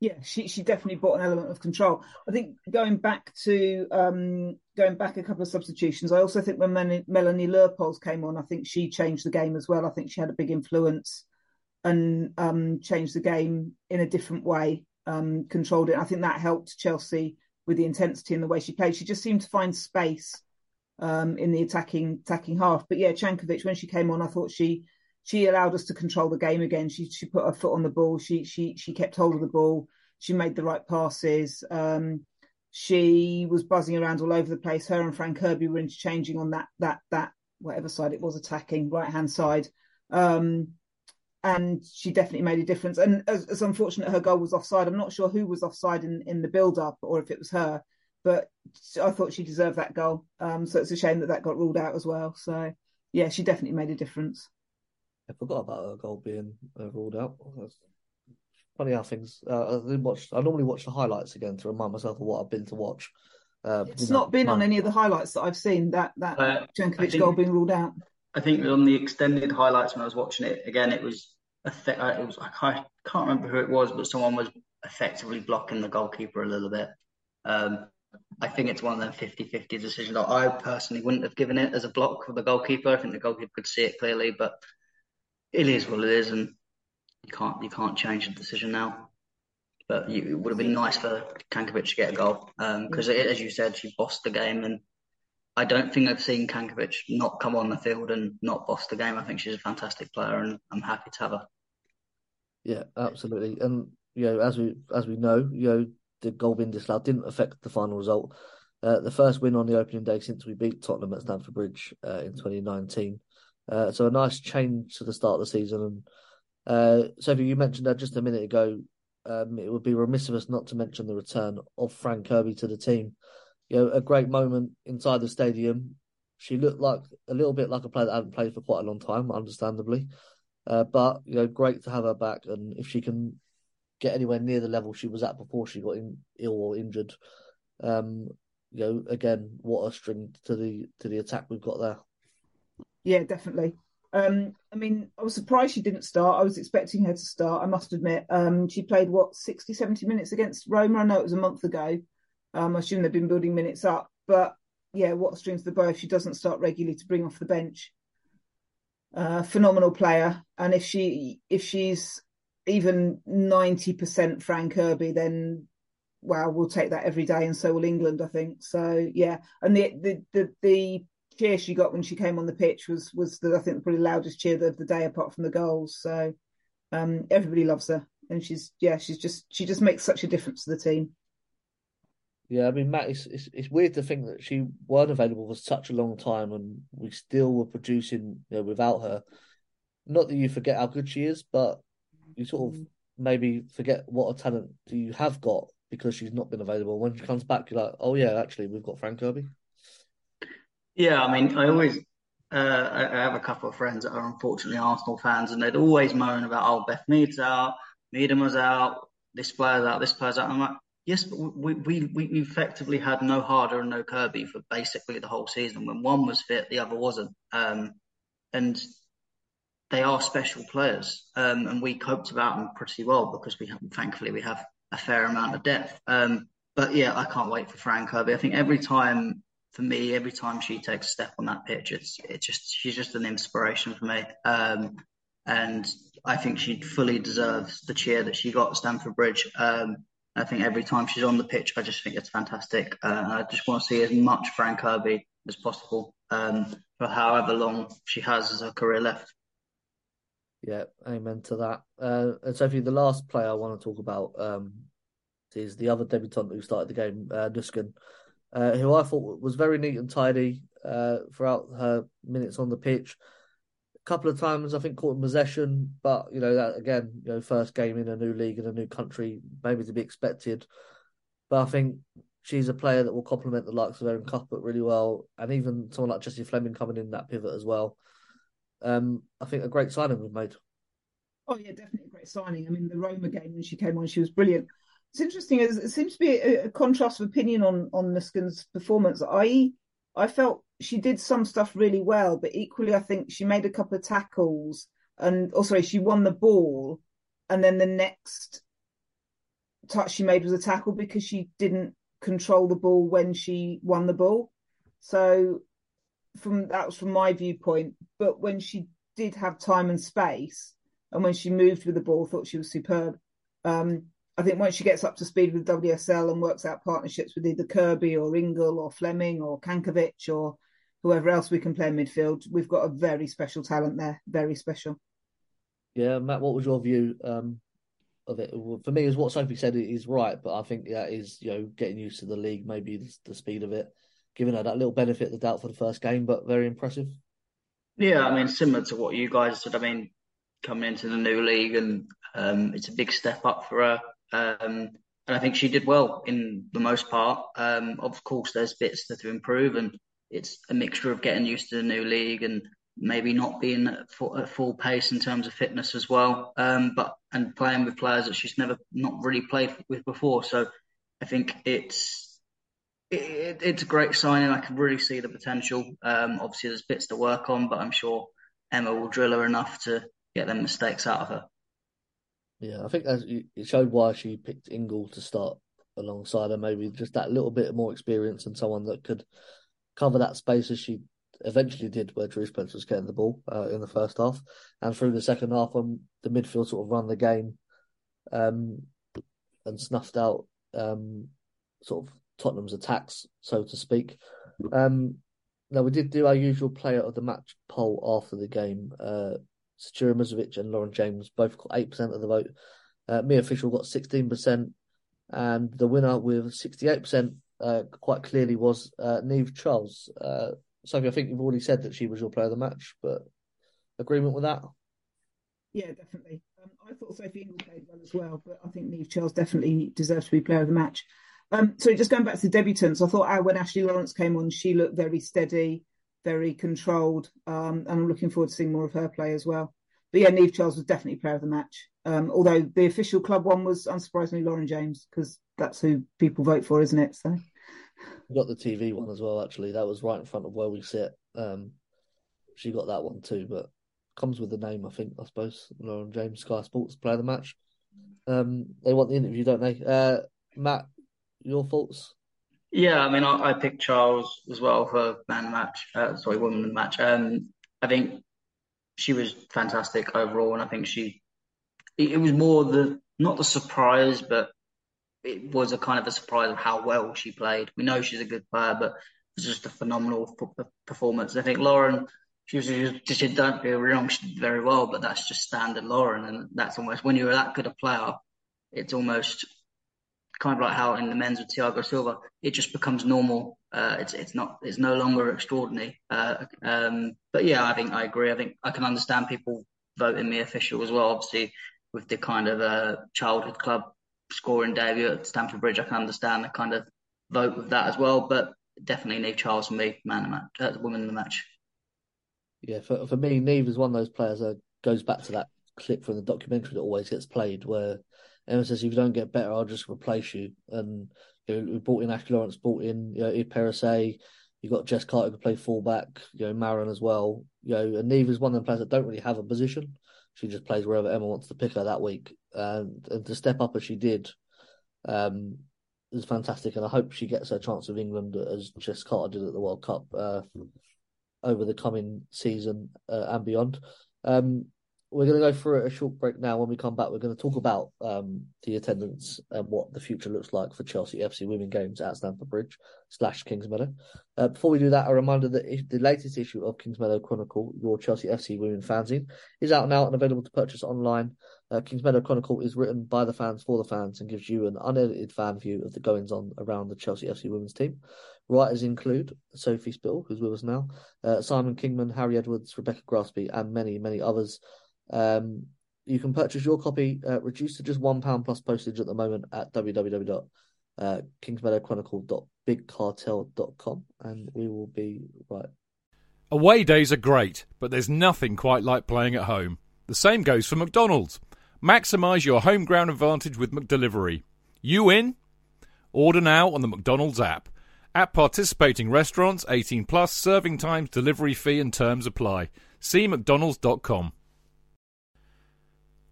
yeah, she she definitely brought an element of control. I think going back to um, going back a couple of substitutions, I also think when Melanie Leupolz came on, I think she changed the game as well. I think she had a big influence and um, changed the game in a different way, um, controlled it. I think that helped Chelsea with the intensity and the way she played. She just seemed to find space um, in the attacking attacking half. But yeah, Cankovic, when she came on, I thought she she allowed us to control the game again. She she put her foot on the ball. She she she kept hold of the ball. She made the right passes. Um, she was buzzing around all over the place. Her and Fran Kirby were interchanging on that that that whatever side it was attacking, right hand side. Um, and she definitely made a difference. And as, as, unfortunate her goal was offside, I'm not sure who was offside in, in the build up or if it was her, but I thought she deserved that goal. Um, so it's a shame that that got ruled out as well. So yeah, she definitely made a difference. I forgot about her goal being uh, ruled out. That's funny how things. Uh, I watch. I normally watch the highlights again to remind myself of what I've been to watch. Uh, it's not been on any of the highlights that I've seen. That that uh, Cankovic goal being ruled out. I think on the extended highlights when I was watching it again, it was a th- uh, it was I can't, can't remember who it was, but someone was effectively blocking the goalkeeper a little bit. Um, I think it's one of them 50-50 decisions. That I personally wouldn't have given it as a block for the goalkeeper. I think the goalkeeper could see it clearly, but it is what it is, and you can't you can't change the decision now. But you, it would have been nice for Cankovic to get a goal because, um, as you said, she bossed the game, and I don't think I've seen Cankovic not come on the field and not boss the game. I think she's a fantastic player, and I'm happy to have her. Yeah, absolutely. And you know, as we as we know, you know, the goal being disallowed didn't affect the final result. Uh, the first win on the opening day since we beat Tottenham at Stamford Bridge uh, in 2019. Uh, so a nice change to the start of the season. And uh, Sophie, you mentioned that just a minute ago. Um, it would be remiss of us not to mention the return of Fran Kirby to the team. You know, a great moment inside the stadium. She looked like a little bit like a player that hadn't played for quite a long time, understandably. Uh, but you know, great to have her back, and if she can get anywhere near the level she was at before she got in, ill or injured, um, you know, again, what a string to the to the attack we've got there. Yeah, definitely. Um, I mean, I was surprised she didn't start. I was expecting her to start, I must admit. Um, she played, what, 60, 70 minutes against Roma? I know it was a month ago. Um, I assume they've been building minutes up. But yeah, what a string to the bow if she doesn't start regularly to bring off the bench. Uh, phenomenal player. And if she if she's even 90% Fran Kirby, then wow, we'll take that every day, and so will England, I think. So yeah, and the the the, the cheer she got when she came on the pitch was was the I think probably the loudest cheer of the day, apart from the goals. So um, everybody loves her, and she's yeah, she's just she just makes such a difference to the team. Yeah, I mean, Matt, it's, it's, it's weird to think that she weren't available for such a long time, and we still were producing you know, without her. Not that you forget how good she is, but you sort of maybe forget what a talent you have got because she's not been available. When she comes back, you're like, oh yeah, actually, we've got Fran Kirby. Yeah, I mean, I always uh, I have a couple of friends that are unfortunately Arsenal fans, and they'd always moan about, oh, Beth Mead's out, Miedema was out, this player's out, this player's out. I'm like, yes, but we, we, we effectively had no Harder and no Kirby for basically the whole season. When one was fit, the other wasn't. Um, and they are special players, um, and we coped about them pretty well because we have, thankfully we have a fair amount of depth. Um, but yeah, I can't wait for Fran Kirby. I think every time for me, every time she takes a step on that pitch, it's it's just she's just an inspiration for me. Um, and I think she fully deserves the cheer that she got at Stamford Bridge. Um, I think every time she's on the pitch, I just think it's fantastic. Uh, I just want to see as much Fran Kirby as possible um, for however long she has as her career left. Yeah, amen to that. Uh, and Sophie, the last player I want to talk about um, is the other debutant who started the game, uh, Nusken, uh, who I thought was very neat and tidy uh, throughout her minutes on the pitch. A couple of times, I think, caught in possession, but you know that again, you know, first game in a new league in a new country, maybe to be expected. But I think she's a player that will complement the likes of Erin Cuthbert really well, and even someone like Jessie Fleming coming in that pivot as well um, I think a great signing we've made. Oh yeah, definitely a great signing. I mean, the Roma game when she came on, she was brilliant. It's interesting. It seems to be a, a contrast of opinion on on Nusken's performance. I I felt she did some stuff really well, but equally, I think she made a couple of tackles, and oh, she won the ball, and then the next touch she made was a tackle because she didn't control the ball when she won the ball. So from that was from my viewpoint. But when she did have time and space, and when she moved with the ball, thought she was superb. Um, I think once she gets up to speed with WSL and works out partnerships with either Kirby or Ingle or Fleming or Cankovic or whoever else we can play in midfield, we've got a very special talent there. Very special. Yeah, Matt, what was your view um, of it? For me, is what Sophie said is right, but I think that is you know getting used to the league, maybe the, the speed of it giving her that little benefit of the doubt for the first game, but very impressive. Yeah, I mean, similar to what you guys said. I mean, coming into the new league, and um, it's a big step up for her. Um, and I think she did well in the most part. Um, of course, there's bits that to improve, and it's a mixture of getting used to the new league and maybe not being at full, at full pace in terms of fitness as well. Um, but and playing with players that she's never not really played with before. So I think it's it, it's a great signing. I can really see the potential. Um, obviously, there's bits to work on, but I'm sure Emma will drill her enough to get them mistakes out of her. Yeah, I think it showed why she picked Ingle to start alongside her. Maybe just that little bit more experience and someone that could cover that space as she eventually did where Drew Spence was getting the ball uh, in the first half, and through the second half when the midfield sort of run the game, um, and snuffed out um, sort of Tottenham's attacks, so to speak. Um, now we did do our usual player of the match poll after the game. Uh, Zećira Musovic and Lauren James both got eight percent of the vote. Uh, Mia Fishel got sixteen percent, and the winner with sixty-eight percent uh, quite clearly was uh, Niamh Charles. Uh, Sophie, I think you've already said that she was your player of the match, but agreement with that? Yeah, definitely. Um, I thought Sophie Ingle played well as well, but I think Niamh Charles definitely deserves to be player of the match. Um, so just going back to the debutants, I thought when Ashley Lawrence came on, she looked very steady, very controlled, um, and I'm looking forward to seeing more of her play as well. But yeah, Niamh Charles was definitely player of the match. Um, although the official club one was unsurprisingly Lauren James because that's who people vote for, isn't it? So we got the TV one as well. Actually, that was right in front of where we sit. Um, she got that one too, but comes with the name, I think. I suppose Lauren James, Sky Sports, player of the match. Um, they want the interview, don't they? Uh, Matt, your thoughts? Yeah, I mean, I, I picked Charles as well for man match. Uh, sorry, woman match. Um, I think she was fantastic overall, and I think she. It, it was more the not the surprise, but it was a kind of a surprise of how well she played. We know she's a good player, but it was just a phenomenal performance. I think Lauren, she was just, she don't get wrong, she did very well, but that's just standard Lauren, and that's almost when you're that good a player, it's almost kind of like how in the men's with Thiago Silva, it just becomes normal. Uh, it's it's not it's no longer extraordinary. Uh, um, but yeah, I think I agree. I think I can understand people voting Mia Fishel as well. Obviously, with the kind of uh, childhood club scoring debut at Stamford Bridge, I can understand the kind of vote with that as well. But definitely Niamh Charles for me, man of match, uh, woman in the match. Yeah, for for me, Niamh is one of those players that goes back to that clip from the documentary that always gets played, where Emma says, "If you don't get better, I'll just replace you." And you know, we brought in Ashley Lawrence, brought in you know, Eve Perisset, you got Jess Carter who play fullback, you know, Maren as well. You know, and is one of the players that don't really have a position. She just plays wherever Emma wants to pick her that week. And, and to step up as she did um, is fantastic. And I hope she gets her chance with England as Jess Carter did at the World Cup uh, over the coming season uh, and beyond. Um, we're going to go for a short break now. When we come back, we're going to talk about um, the attendance and what the future looks like for Chelsea FC women games at Stamford Bridge slash Kingsmeadow. Uh, before we do that, a reminder that the latest issue of Kingsmeadow Chronicle, your Chelsea FC women fanzine, is out now and available to purchase online. Uh, Kingsmeadow Chronicle is written by the fans for the fans and gives you an unedited fan view of the goings on around the Chelsea FC women's team. Writers include Sophie Spittle, who's with us now, uh, Simon Kingman, Harry Edwards, Rebecca Graspy, and many, many others. Um, you can purchase your copy uh, reduced to just one pound plus postage at the moment at www.kingsmeadowchronicle.bigcartel.com, and we will be right. Away days are great, but there's nothing quite like playing at home. The same goes for McDonald's. Maximise your home ground advantage with McDelivery. You in? Order now on the McDonald's app. At participating restaurants, 18 plus, serving times, delivery fee and terms apply. See mcdonalds.com.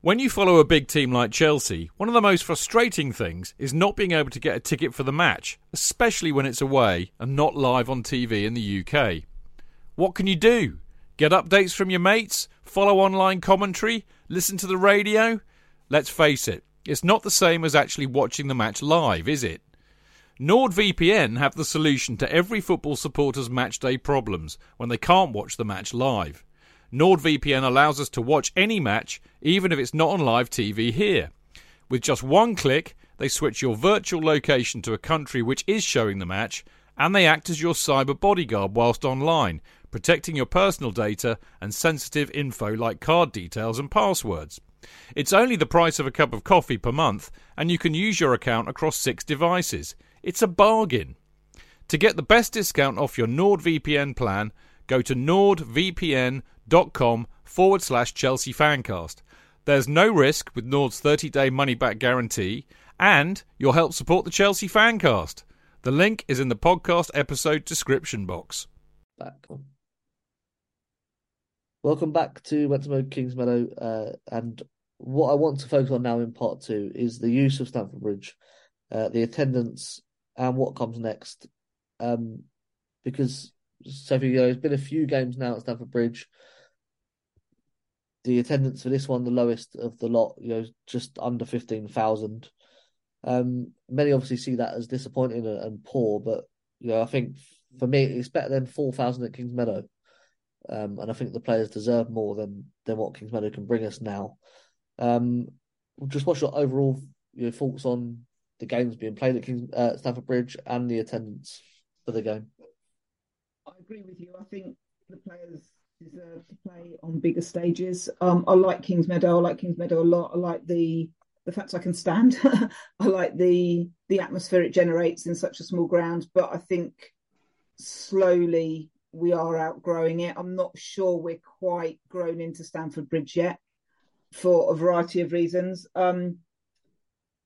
When you follow a big team like Chelsea, one of the most frustrating things is not being able to get a ticket for the match, especially when it's away and not live on TV in the UK. What can you do? Get updates from your mates? Follow online commentary? Listen to the radio? Let's face it, it's not the same as actually watching the match live, is it? NordVPN have the solution to every football supporter's matchday problems when they can't watch the match live. NordVPN allows us to watch any match, even if it's not on live TV here. With just one click, they switch your virtual location to a country which is showing the match, and they act as your cyber bodyguard whilst online, protecting your personal data and sensitive info like card details and passwords. It's only the price of a cup of coffee per month, and you can use your account across six devices. It's a bargain. To get the best discount off your NordVPN plan, go to nordvpn.com com forward slash Chelsea Fancast. There's no risk with Nord's 30 day money back guarantee, and you'll help support the Chelsea Fancast. The link is in the podcast episode description box. Back. Welcome back to Wentworth Kingsmeadow, uh, and what I want to focus on now in part two is the use of Stamford Bridge, uh, the attendance, and what comes next. Um, because Sophie, you know, it's been a few games now at Stamford Bridge. The attendance for this one, the lowest of the lot, you know, just under fifteen thousand. Um, many obviously see that as disappointing and, and, poor, but you know, I think for me it's better than four thousand at Kingsmeadow, um, and I think the players deserve more than than what Kings Meadow can bring us now. Um, just what's your overall your thoughts on the games being played at Kings, uh, Bridge and the attendance for the game? I agree with you. I think the players deserve to play on bigger stages. Um, I like Kingsmeadow. I like Kingsmeadow a lot. I like the the fact I can stand. I like the the atmosphere it generates in such a small ground. But I think slowly we are outgrowing it. I'm not sure we're quite grown into Stamford Bridge yet for a variety of reasons. Um,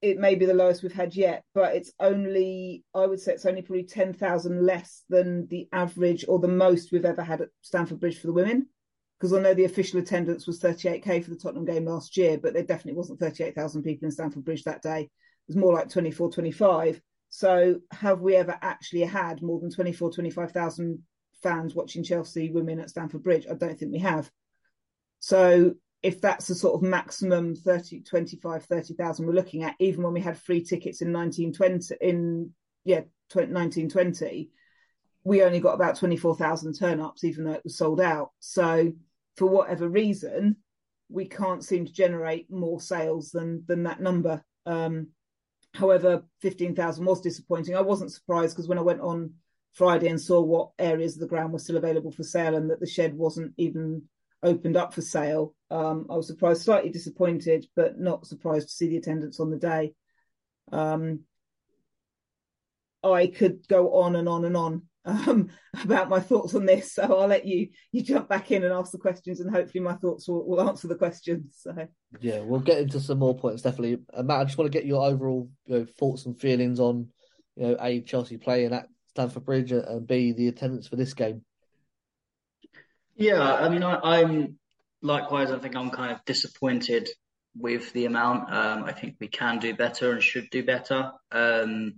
it may be the lowest we've had yet, but it's only, I would say it's only probably 10,000 less than the average or the most we've ever had at Stamford Bridge for the women. Because I know the official attendance was 38k for the Tottenham game last year, but there definitely wasn't 38,000 people in Stamford Bridge that day. It was more like 24, 25. So have we ever actually had more than 24, 25,000 fans watching Chelsea women at Stamford Bridge? I don't think we have. So if that's the sort of maximum 30 25 30,000 we're looking at even when we had free tickets in 1920 in yeah 1920 we only got about 24,000 turn-ups even though it was sold out. So for whatever reason we can't seem to generate more sales than than that number. Um, however 15,000 was disappointing. I wasn't surprised because when i went on friday and saw what areas of the ground were still available for sale and that the shed wasn't even opened up for sale. Um, I was surprised, slightly disappointed, but not surprised to see the attendance on the day. Um, I could go on and on and on um, about my thoughts on this, so I'll let you you jump back in and ask the questions, and hopefully my thoughts will, will answer the questions. So yeah, we'll get into some more points definitely. Uh, Matt, I just want to get your overall you know, thoughts and feelings on you know a Chelsea playing at Stamford Bridge and b the attendance for this game. Yeah, I mean, I, am likewise. I think I'm kind of disappointed with the amount. Um, I think we can do better and should do better. Um,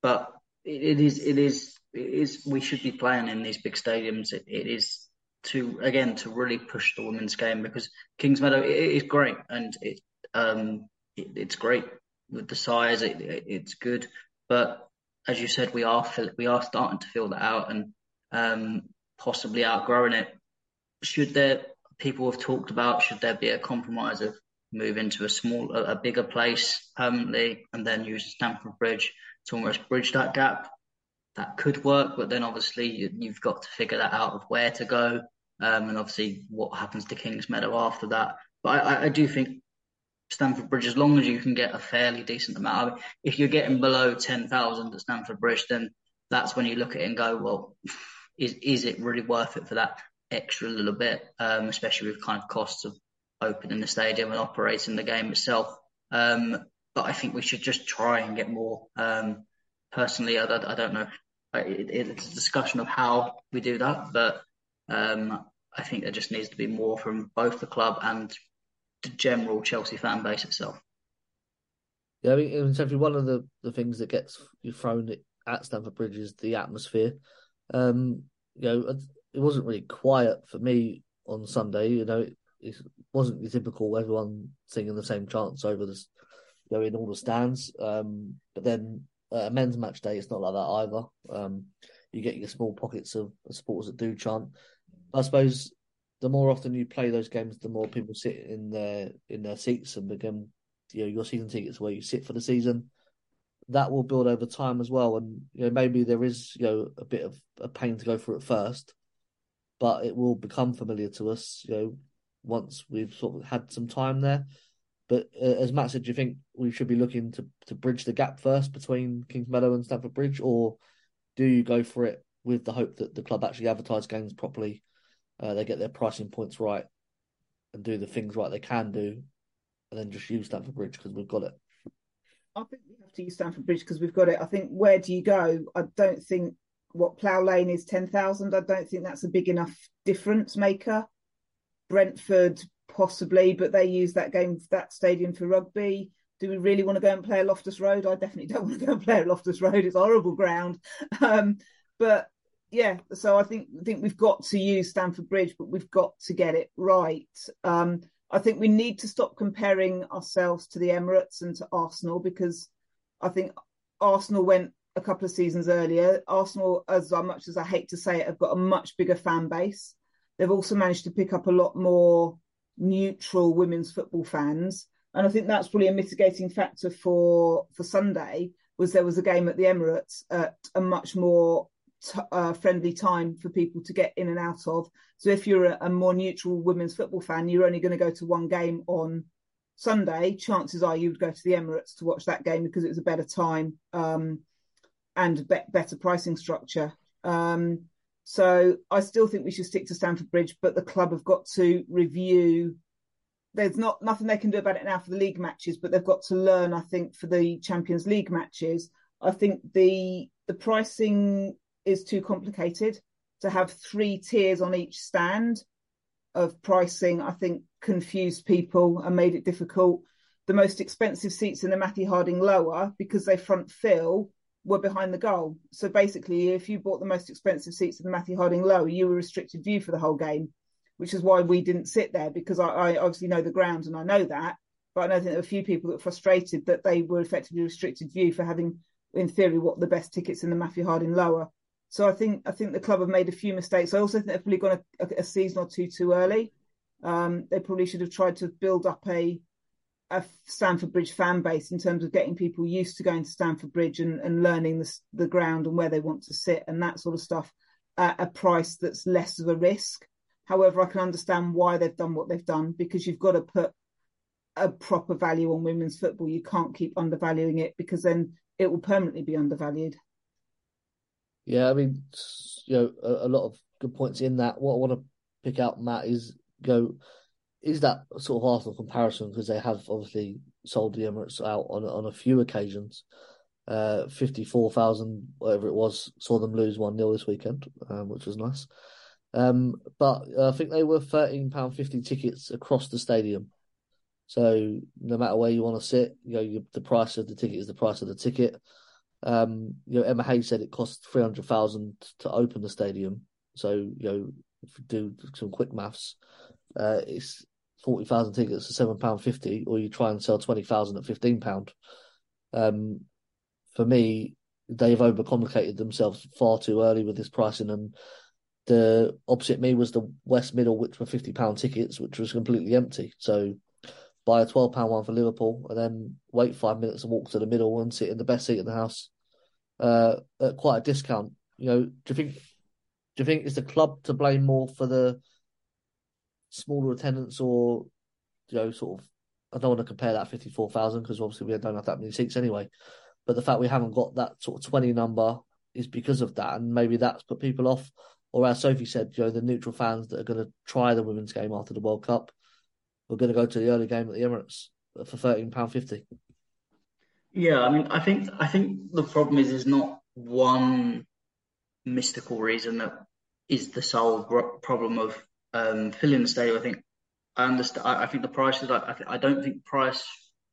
but it, it is, it is, it is. We should be playing in these big stadiums. it, it is to again to really push the women's game because Kingsmeadow it, it is great and it, um, it, it's great with the size. It, it's good, but as you said, we are we are starting to fill that out and um, possibly outgrowing it should there people have talked about should there be a compromise of move into a small a, bigger place permanently and then use Stamford Bridge to almost bridge that gap? That could work but then obviously you, have got to figure that out of where to go um, and obviously what happens to Kings Meadow after that. But I, I, do think Stamford Bridge as long as you can get a fairly decent amount I mean, if you're getting below 10,000 at Stamford Bridge then that's when you look at it and go well is is it really worth it for that extra a little bit, um, especially with kind of costs of opening the stadium and operating the game itself. Um, but I think we should just try and get more. Um, personally, I, I, don't know. It, it's a discussion of how we do that, but um, I think there just needs to be more from both the club and the general Chelsea fan base itself. Yeah, I mean, essentially one of the, the things that gets thrown at Stamford Bridge is the atmosphere. Um, you know, it wasn't really quiet for me on Sunday. You know, it, it wasn't the typical everyone singing the same chants over the, you know, in all the stands. Um, but then uh, a men's match day, it's not like that either. Um, you get your small pockets of supporters that do chant. I suppose the more often you play those games, the more people sit in their in their seats and become, you know, your season tickets where you sit for the season. That will build over time as well, and you know maybe there is you know a bit of a pain to go through at first, but it will become familiar to us, you know, once we've sort of had some time there. But uh, as Matt said, do you think we should be looking to to bridge the gap first between Kings Meadow and Stamford Bridge, or do you go for it with the hope that the club actually advertise games properly, uh, they get their pricing points right, and do the things right they can do, and then just use Stamford Bridge because we've got it? I think we have to use Stamford Bridge because we've got it. I think where do you go? I don't think what Plough Lane is 10,000. I don't think that's a big enough difference maker. Brentford, possibly, but they use that game, that stadium for rugby. Do we really want to go and play at Loftus Road? I definitely don't want to go and play at Loftus Road. It's horrible ground. Um, but yeah, so I think I think we've got to use Stamford Bridge, but we've got to get it right. Um, I think we need to stop comparing ourselves to the Emirates and to Arsenal because I think Arsenal went a couple of seasons earlier. Arsenal, as much as I hate to say it, have got a much bigger fan base. They've also managed to pick up a lot more neutral women's football fans, and I think that's probably a mitigating factor for for Sunday. Was there was a game at the Emirates at a much more t- uh, friendly time for people to get in and out of. So if you're a, a more neutral women's football fan, you're only going to go to one game on Sunday. Chances are you would go to the Emirates to watch that game because it was a better time um, and be- better pricing structure. Um, so I still think we should stick to Stamford Bridge, but the club have got to review. There's not nothing they can do about it now for the league matches, but they've got to learn. I think for the Champions League matches, I think the the pricing is too complicated to have three tiers on each stand of pricing. I think confused people and made it difficult. The most expensive seats in the Matthew Harding lower because they front fill were behind the goal. So basically, if you bought the most expensive seats in the Matthew Harding lower, you were restricted view for the whole game, which is why we didn't sit there because I, I obviously know the ground and I know that. But I know there were a few people that were frustrated that they were effectively restricted view for having, in theory, what the best tickets in the Matthew Harding lower. So I think I think the club have made a few mistakes. I also think they've probably gone a, a, season or two too early. Um, they probably should have tried to build up a a Stamford Bridge fan base in terms of getting people used to going to Stamford Bridge and, and learning the, the ground and where they want to sit and that sort of stuff at a price that's less of a risk. However, I can understand why they've done what they've done because you've got to put a proper value on women's football. You can't keep undervaluing it because then it will permanently be undervalued. Yeah, I mean, you know, a, a, lot of good points in that. What I want to pick out, Matt, is go is that sort of Arsenal comparison because they have obviously sold the Emirates out on on a few occasions. Uh, fifty four thousand, whatever it was, saw them lose one 0 this weekend, um, which was nice. Um, but I think they were thirteen pound fifty tickets across the stadium. So no matter where you want to sit, you know, you, the price of the ticket is the price of the ticket. Um, you know, Emma Hayes said it cost three hundred thousand to open the stadium. So you know, do some quick maths, uh, it's forty thousand tickets for seven pound fifty, or you try and sell twenty thousand at fifteen pound. Um, for me, they've overcomplicated themselves far too early with this pricing, and the opposite me was the West Middle, which were fifty pound tickets, which was completely empty. So buy a twelve pound one for Liverpool, and then wait five minutes and walk to the middle and sit in the best seat in the house uh, at quite a discount. You know, do you think do you think is the club to blame more for the smaller attendance, or you know, sort of? I don't want to compare that fifty four thousand because obviously we don't have that many seats anyway. But the fact we haven't got that sort of twenty number is because of that, and maybe that's put people off. Or as Sophie said, you know, the neutral fans that are going to try the women's game after the World Cup we're going to go to the early game at the Emirates for thirteen pound fifty. Yeah, I mean, I think I think the problem is there's not one mystical reason that is the sole problem of um, filling the stadium. I think I understand. I, I think the price is. I, I don't think price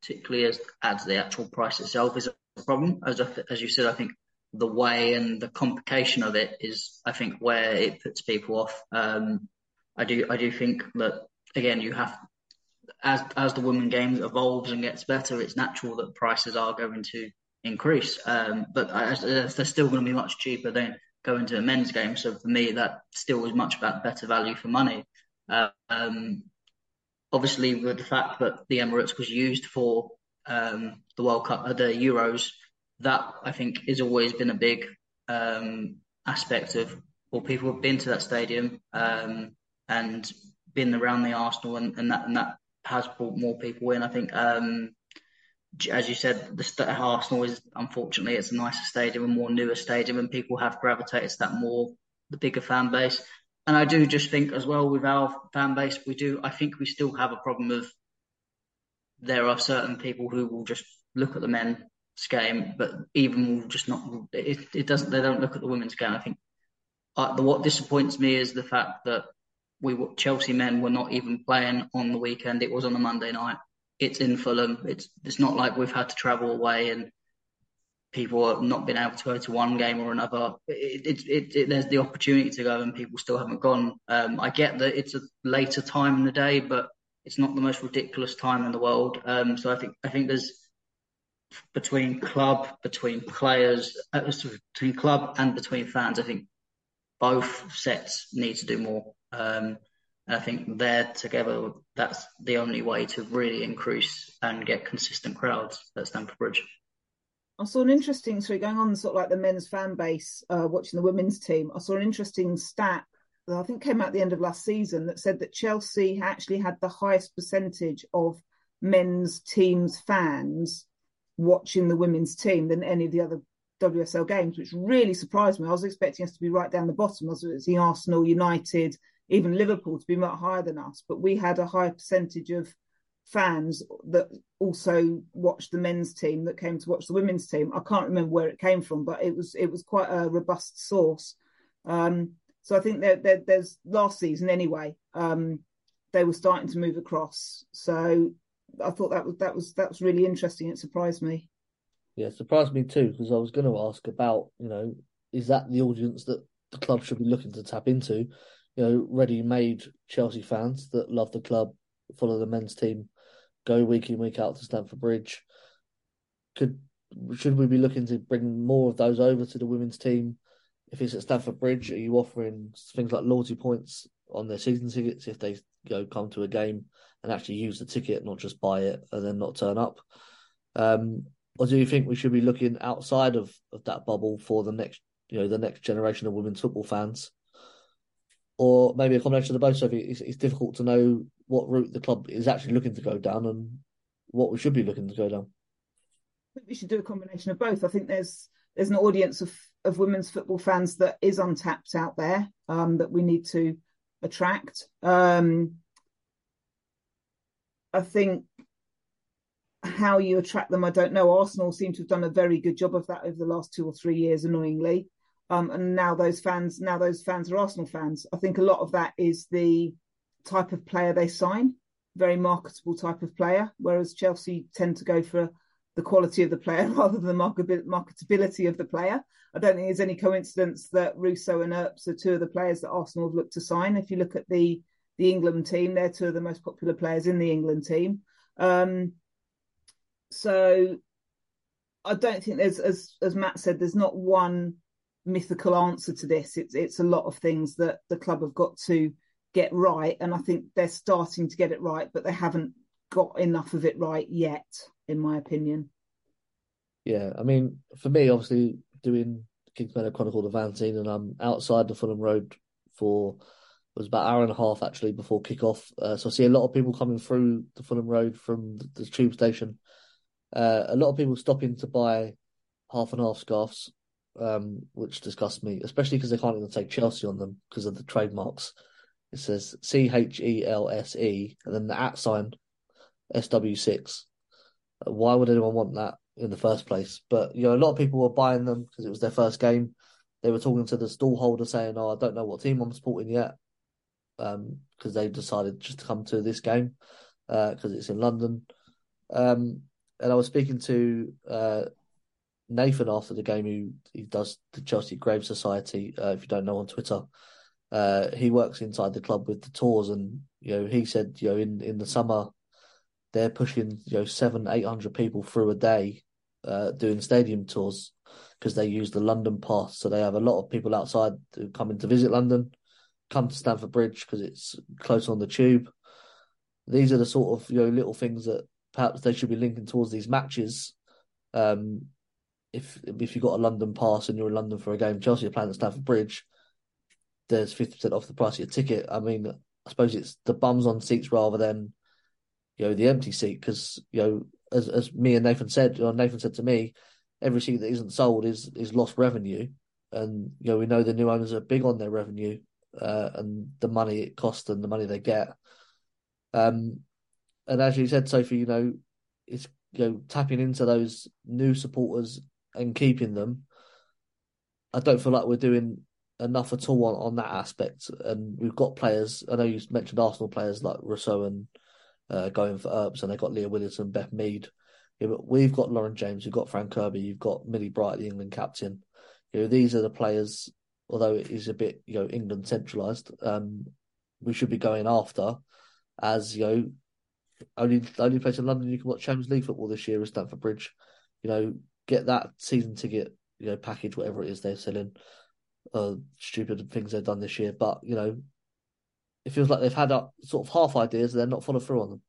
particularly as adds the actual price itself is a problem. As as you said, I think the way and the complication of it is, I think, where it puts people off. Um, I do I do think that again, you have as as the women game evolves and gets better, it's natural that prices are going to increase. Um, but as, as they're still going to be much cheaper than going to a men's game. So for me, that still was much about better value for money. Um, obviously, with the fact that the Emirates was used for um, the World Cup, uh, the Euros, that I think has always been a big um, aspect of well, people have been to that stadium um, and been around the Arsenal, and, and that and that has brought more people in. I think, um, as you said, the Arsenal is unfortunately it's a nicer stadium, a more newer stadium, and people have gravitated to that more, the bigger fan base. And I do just think as well with our fan base, we do. I think we still have a problem of there are certain people who will just look at the men's game, but even will just not. It, it doesn't. They don't look at the women's game. I think uh, the, what disappoints me is the fact that we Chelsea men were not even playing on the weekend. It was on a Monday night. It's in Fulham. It's it's not like we've had to travel away and people have not been able to go to one game or another. It, it, it, there's the opportunity to go, and people still haven't gone. Um, I get that it's a later time in the day, but it's not the most ridiculous time in the world. Um, so I think I think there's between club, between players, uh, between club and between fans. I think both sets need to do more. Um, and I think they're together. That's the only way to really increase and get consistent crowds at Stamford Bridge. I saw an interesting, sorry, going on sort of like the men's fan base, uh, watching the women's team. I saw an interesting stat that I think came out at the end of last season that said that Chelsea actually had the highest percentage of men's teams fans watching the women's team than any of the other WSL games, which really surprised me. I was expecting us to be right down the bottom. I was expecting Arsenal, United, even Liverpool to be much higher than us, but we had a high percentage of fans that also watched the men's team that came to watch the women's team. I can't remember where it came from, but it was it was quite a robust source. Um, so I think that there, there's last season anyway. Um, they were starting to move across. So I thought that was that was that was really interesting. It surprised me. Yeah, surprised me too because I was going to ask about you know is that the audience that the club should be looking to tap into? You know, ready-made Chelsea fans that love the club, follow the men's team, go week in week out to Stamford Bridge. Could should we be looking to bring more of those over to the women's team? If it's at Stamford Bridge, are you offering things like loyalty points on their season tickets if they know come to a game and actually use the ticket, not just buy it and then not turn up? Um, or do you think we should be looking outside of, of that bubble for the next you know the next generation of women's football fans? Or maybe a combination of both. So it's, it's difficult to know what route the club is actually looking to go down and what we should be looking to go down. I think we should do a combination of both. I think there's there's an audience of of women's football fans that is untapped out there um, that we need to attract. Um, I think how you attract them, I don't know. Arsenal seem to have done a very good job of that over the last two or three years, annoyingly. Um, and now those fans, now those fans are Arsenal fans. I think a lot of that is the type of player they sign, very marketable type of player, whereas Chelsea tend to go for the quality of the player rather than the marketability of the player. I don't think there's any coincidence that Russo and Earps are two of the players that Arsenal have looked to sign. If you look at the the England team, they're two of the most popular players in the England team. Um, so I don't think there's, as as Matt said, there's not one mythical answer to this. It's it's a lot of things that the club have got to get right. And I think they're starting to get it right, but they haven't got enough of it right yet, in my opinion. Yeah, I mean, for me, obviously doing Kings Meadow Chronicle the fanzine, and I'm outside the Fulham Road for it was about an hour and a half actually before kickoff. Uh, so I see a lot of people coming through the Fulham Road from the, the tube station. Uh, a lot of people stopping to buy half and half scarves, um, which disgusts me, especially because they can't even say Chelsea on them because of the trademarks. It says C H E L S E and then the at sign SW6. Why would anyone want that in the first place? But you know, a lot of people were buying them because it was their first game. They were talking to the stall holder saying, "Oh, I don't know what team I'm supporting yet," because um, they decided just to come to this game because uh, it's in London. Um, and I was speaking to uh, Nathan after the game, who he does the Chelsea Grave Society. Uh, if you don't know on Twitter, uh, he works inside the club with the tours, and you know he said you know in in the summer they're pushing you know seven eight hundred people through a day uh, doing stadium tours because they use the London pass, so they have a lot of people outside who come in to visit London, come to Stamford Bridge because it's close on the tube. These are the sort of you know little things that perhaps they should be linking towards these matches. Um, if if you've got a London pass and you're in London for a game, Chelsea are playing at Stamford Bridge there's 50% off the price of your ticket. I mean, I suppose it's the bums on seats rather than, you know, the empty seat. Because, you know, as, as me and Nathan said, you know, Nathan said to me, every seat that isn't sold is, is lost revenue. And, you know, we know the new owners are big on their revenue uh, and the money it costs and the money they get. Um, and as you said, Sophie, you know, it's, you know, tapping into those new supporters and keeping them. I don't feel like we're doing enough at all on, on that aspect. And we've got players. I know you mentioned Arsenal players like Russo and uh, going for Earps, and they've got Leah Williams and Beth Mead. Yeah, but we've got Lauren James, we've got Fran Kirby, you've got Millie Bright, the England captain. You know, these are the players. Although it is a bit, you know, England centralised, um, we should be going after as you know only only place in London you can watch Champions League football this year is Stamford Bridge. You know, get that season ticket, you know, package, whatever it is they're selling. Uh, stupid things they've done this year, but you know, it feels like they've had up sort of half ideas and they're not followed through on them.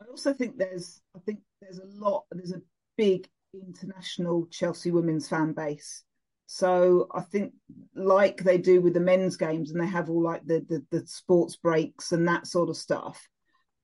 I also think there's, I think there's a lot, there's a big international Chelsea women's fan base. So I think, like they do with the men's games, and they have all like the the, the sports breaks and that sort of stuff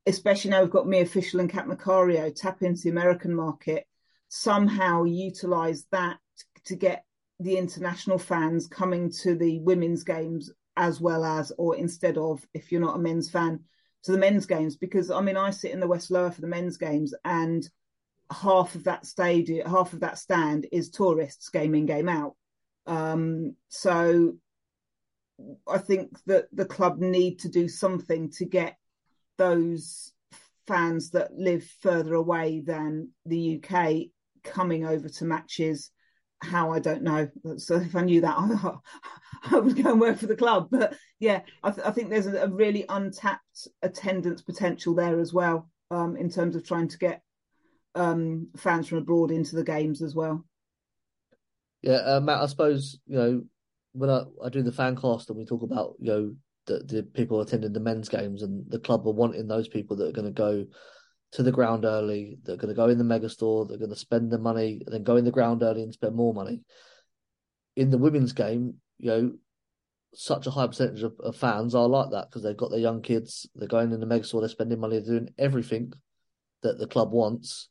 especially now we've got Mia Fishel and Kat Macario tap into the American market, somehow utilize that to get the international fans coming to the women's games as well as, or instead of, if you're not a men's fan, to the men's games. Because I mean, I sit in the West Lower for the men's games, and half of that stadium, half of that stand is tourists game in, game out. Um, so I think that the club need to do something to get those fans that live further away than the UK coming over to matches. How I don't know. So if I knew that, I, I would go and work for the club. But yeah, I, th- I think there's a, a, really untapped attendance potential there as well, um, in terms of trying to get um, fans from abroad into the games as well. Yeah, uh, Matt. I suppose you know when I, I do the fan cast and we talk about you know the, the people attending the men's games and the club are wanting those people that are going to go to the ground early, they're going to go in the megastore, they're going to spend the money, and then go in the ground early and spend more money. In the women's game, you know, such a high percentage of, of fans are like that because they've got their young kids, they're going in the megastore, they're spending money, they're doing everything that the club wants.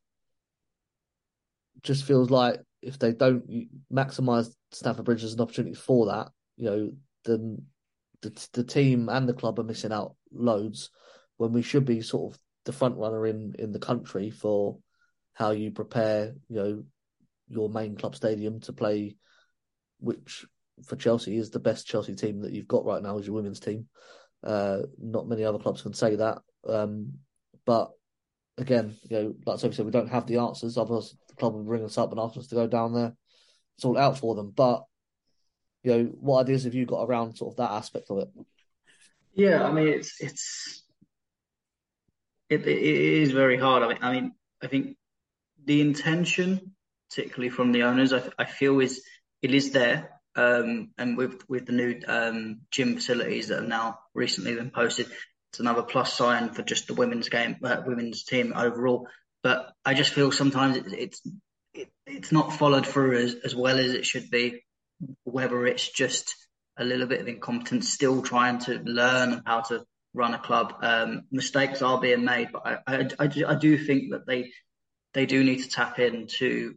Just feels like if they don't maximize Stamford Bridge as an opportunity for that, you know, then the the team and the club are missing out loads when we should be sort of the front runner in in the country for how you prepare, you know, your main club stadium to play, which for Chelsea is the best Chelsea team that you've got right now is your women's team. Uh, not many other clubs can say that. Um, but again, you know, like Sophie said, we don't have the answers. Otherwise, the club would ring us up and ask us to go down there. It's all out for them. But you know, what ideas have you got around sort of that aspect of it? Yeah, I mean, it's it's it, it is very hard. I mean, I mean, I think the intention, particularly from the owners, I, I feel is it is there. Um, and with with the new um, gym facilities that have now recently been posted, it's another plus sign for just the women's game, uh, women's team overall. But I just feel sometimes it, it's it, it's not followed through as, as well as it should be whether it's just a little bit of incompetence, still trying to learn how to run a club. Um, mistakes are being made, but I, I, I, I, do think that they they do need to tap into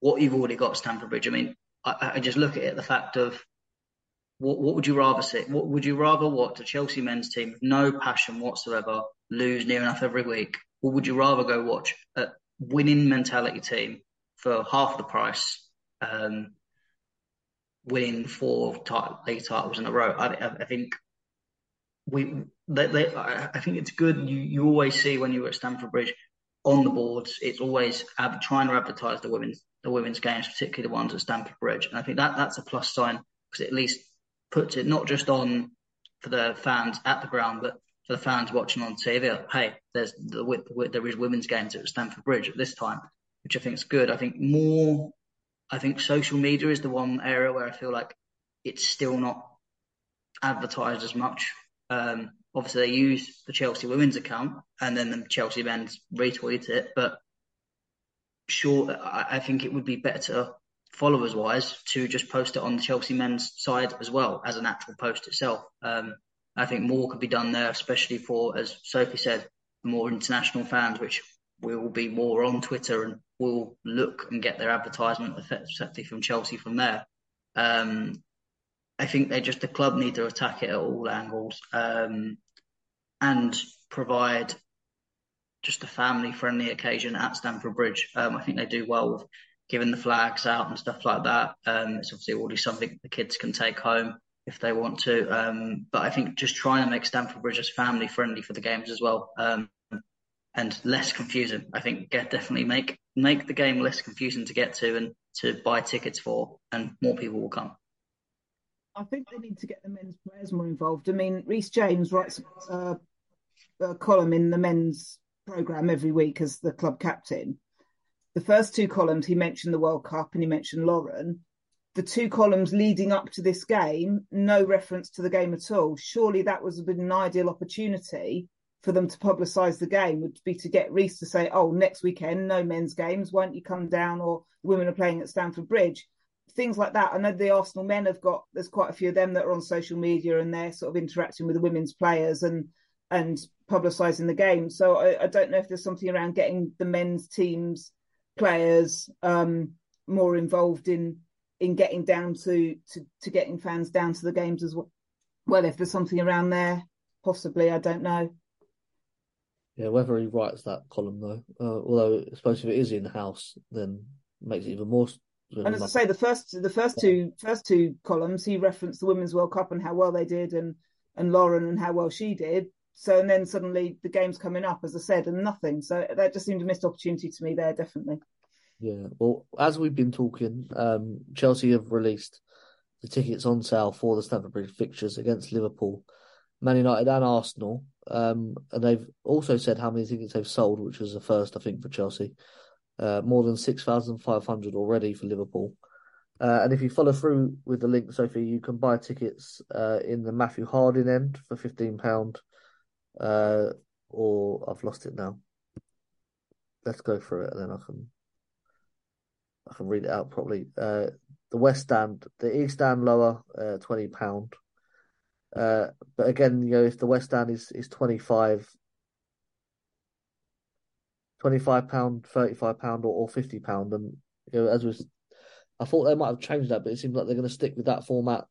what you've already got at Stamford Bridge. I mean, I, just look at it the fact of what, what would you rather see? What would you rather watch a Chelsea men's team with no passion whatsoever lose near enough every week, or would you rather go watch a winning mentality team for half the price? Um, winning four league titles in a row. I, I think we, they, they, I think it's good. You, you always see when you were at Stamford Bridge on the boards, it's always ab- trying to advertise the women's the women's games, particularly the ones at Stamford Bridge. And I think that that's a plus sign because it at least puts it not just on for the fans at the ground, but for the fans watching on TV. Hey, there's the, the there is women's games at Stamford Bridge at this time, which I think is good. I think more I think social media is the one area where I feel like it's still not advertised as much. Um, obviously, they use the Chelsea women's account and then the Chelsea men's retweet it, but sure, I, I think it would be better followers wise to just post it on the Chelsea men's side as well as an actual post itself. Um, I think more could be done there, especially for, as Sophie said, more international fans, which we will be more on Twitter and will look and get their advertisement effectively from Chelsea from there. Um, I think they just the club need to attack it at all angles um, and provide just a family friendly occasion at Stamford Bridge. Um, I think they do well with giving the flags out and stuff like that. Um, it's obviously already something the kids can take home if they want to. Um, but I think just trying to make Stamford Bridge as family friendly for the games as well. Um, and less confusing. I think get definitely make make the game less confusing to get to and to buy tickets for, and more people will come. I think they need to get the men's players more involved. I mean, Reece James writes a, a column in the men's program every week as the club captain. The first two columns, he mentioned the World Cup and he mentioned Lauren. The two columns leading up to this game, no reference to the game at all. Surely that was been an ideal opportunity for them to publicise the game would be to get Reece to say, "Oh, next weekend, no men's games. Why don't you come down?" Or women are playing at Stamford Bridge. Things like that. I know the Arsenal men have got. There's quite a few of them that are on social media and they're sort of interacting with the women's players and and publicising the game. So I, I, don't know if there's something around getting the men's teams players um, more involved in in getting down to, to to getting fans down to the games as well. Well, if there's something around there, possibly I don't know. Yeah, whether he writes that column though, uh, although I suppose if it is in house, then makes it even more. And as I say, the first the first two first two columns, he referenced the Women's World Cup and how well they did, and and Lauren and how well she did. So and then suddenly the game's coming up, as I said, and nothing. So that just seemed a missed opportunity to me there, definitely. Yeah, well, as we've been talking, um, Chelsea have released the tickets on sale for the Stamford Bridge fixtures against Liverpool, Man United, and Arsenal. Um, and they've also said how many tickets they've sold, which was the first, I think, for Chelsea. Uh, more than 6,500 already for Liverpool. Uh, and if you follow through with the link, Sophie, you can buy tickets uh, in the Matthew Harding end for £15. Uh, or I've lost it now. Let's go through it and then I can I can read it out properly. Uh, the West Stand, the East Stand lower, uh, twenty pound. Uh, but again, you know, if the West Stand is is twenty five, twenty five pound, thirty five pound, or, or fifty pound, and you know, as was, I thought they might have changed that, but it seems like they're going to stick with that format.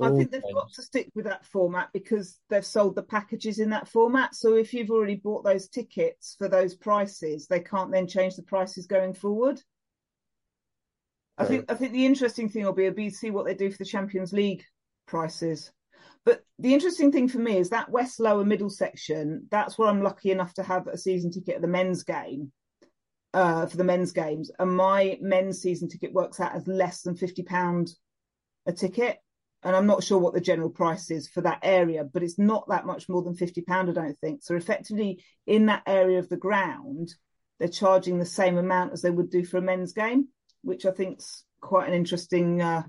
I think they've games. got to stick with that format because they've sold the packages in that format. So if you've already bought those tickets for those prices, they can't then change the prices going forward. I think I think the interesting thing will be to see what they do for the Champions League prices. But the interesting thing for me is that West Lower Middle section. That's where I'm lucky enough to have a season ticket at the men's game uh, for the men's games, and my men's season ticket works out as less than fifty pound a ticket. And I'm not sure what the general price is for that area, but it's not that much more than fifty pound, I don't think. So effectively, in that area of the ground, they're charging the same amount as they would do for a men's game which I think's quite an interesting uh,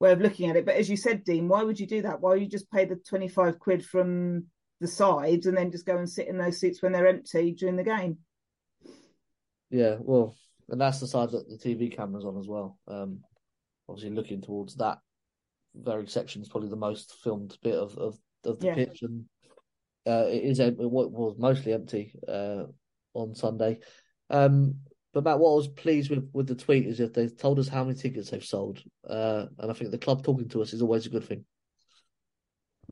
way of looking at it. But as you said, Dean, why would you do that? Why would you just pay the 25 quid from the sides and then just go and sit in those seats when they're empty during the game? Yeah, well, and that's the side that the TV camera's on as well. Um, obviously, looking towards that very section is probably the most filmed bit of, of, of the yeah. pitch, and uh, it is it was mostly empty uh, on Sunday. Um, but Matt, what I was pleased with with the tweet is if they told us how many tickets they've sold, uh, and I think the club talking to us is always a good thing.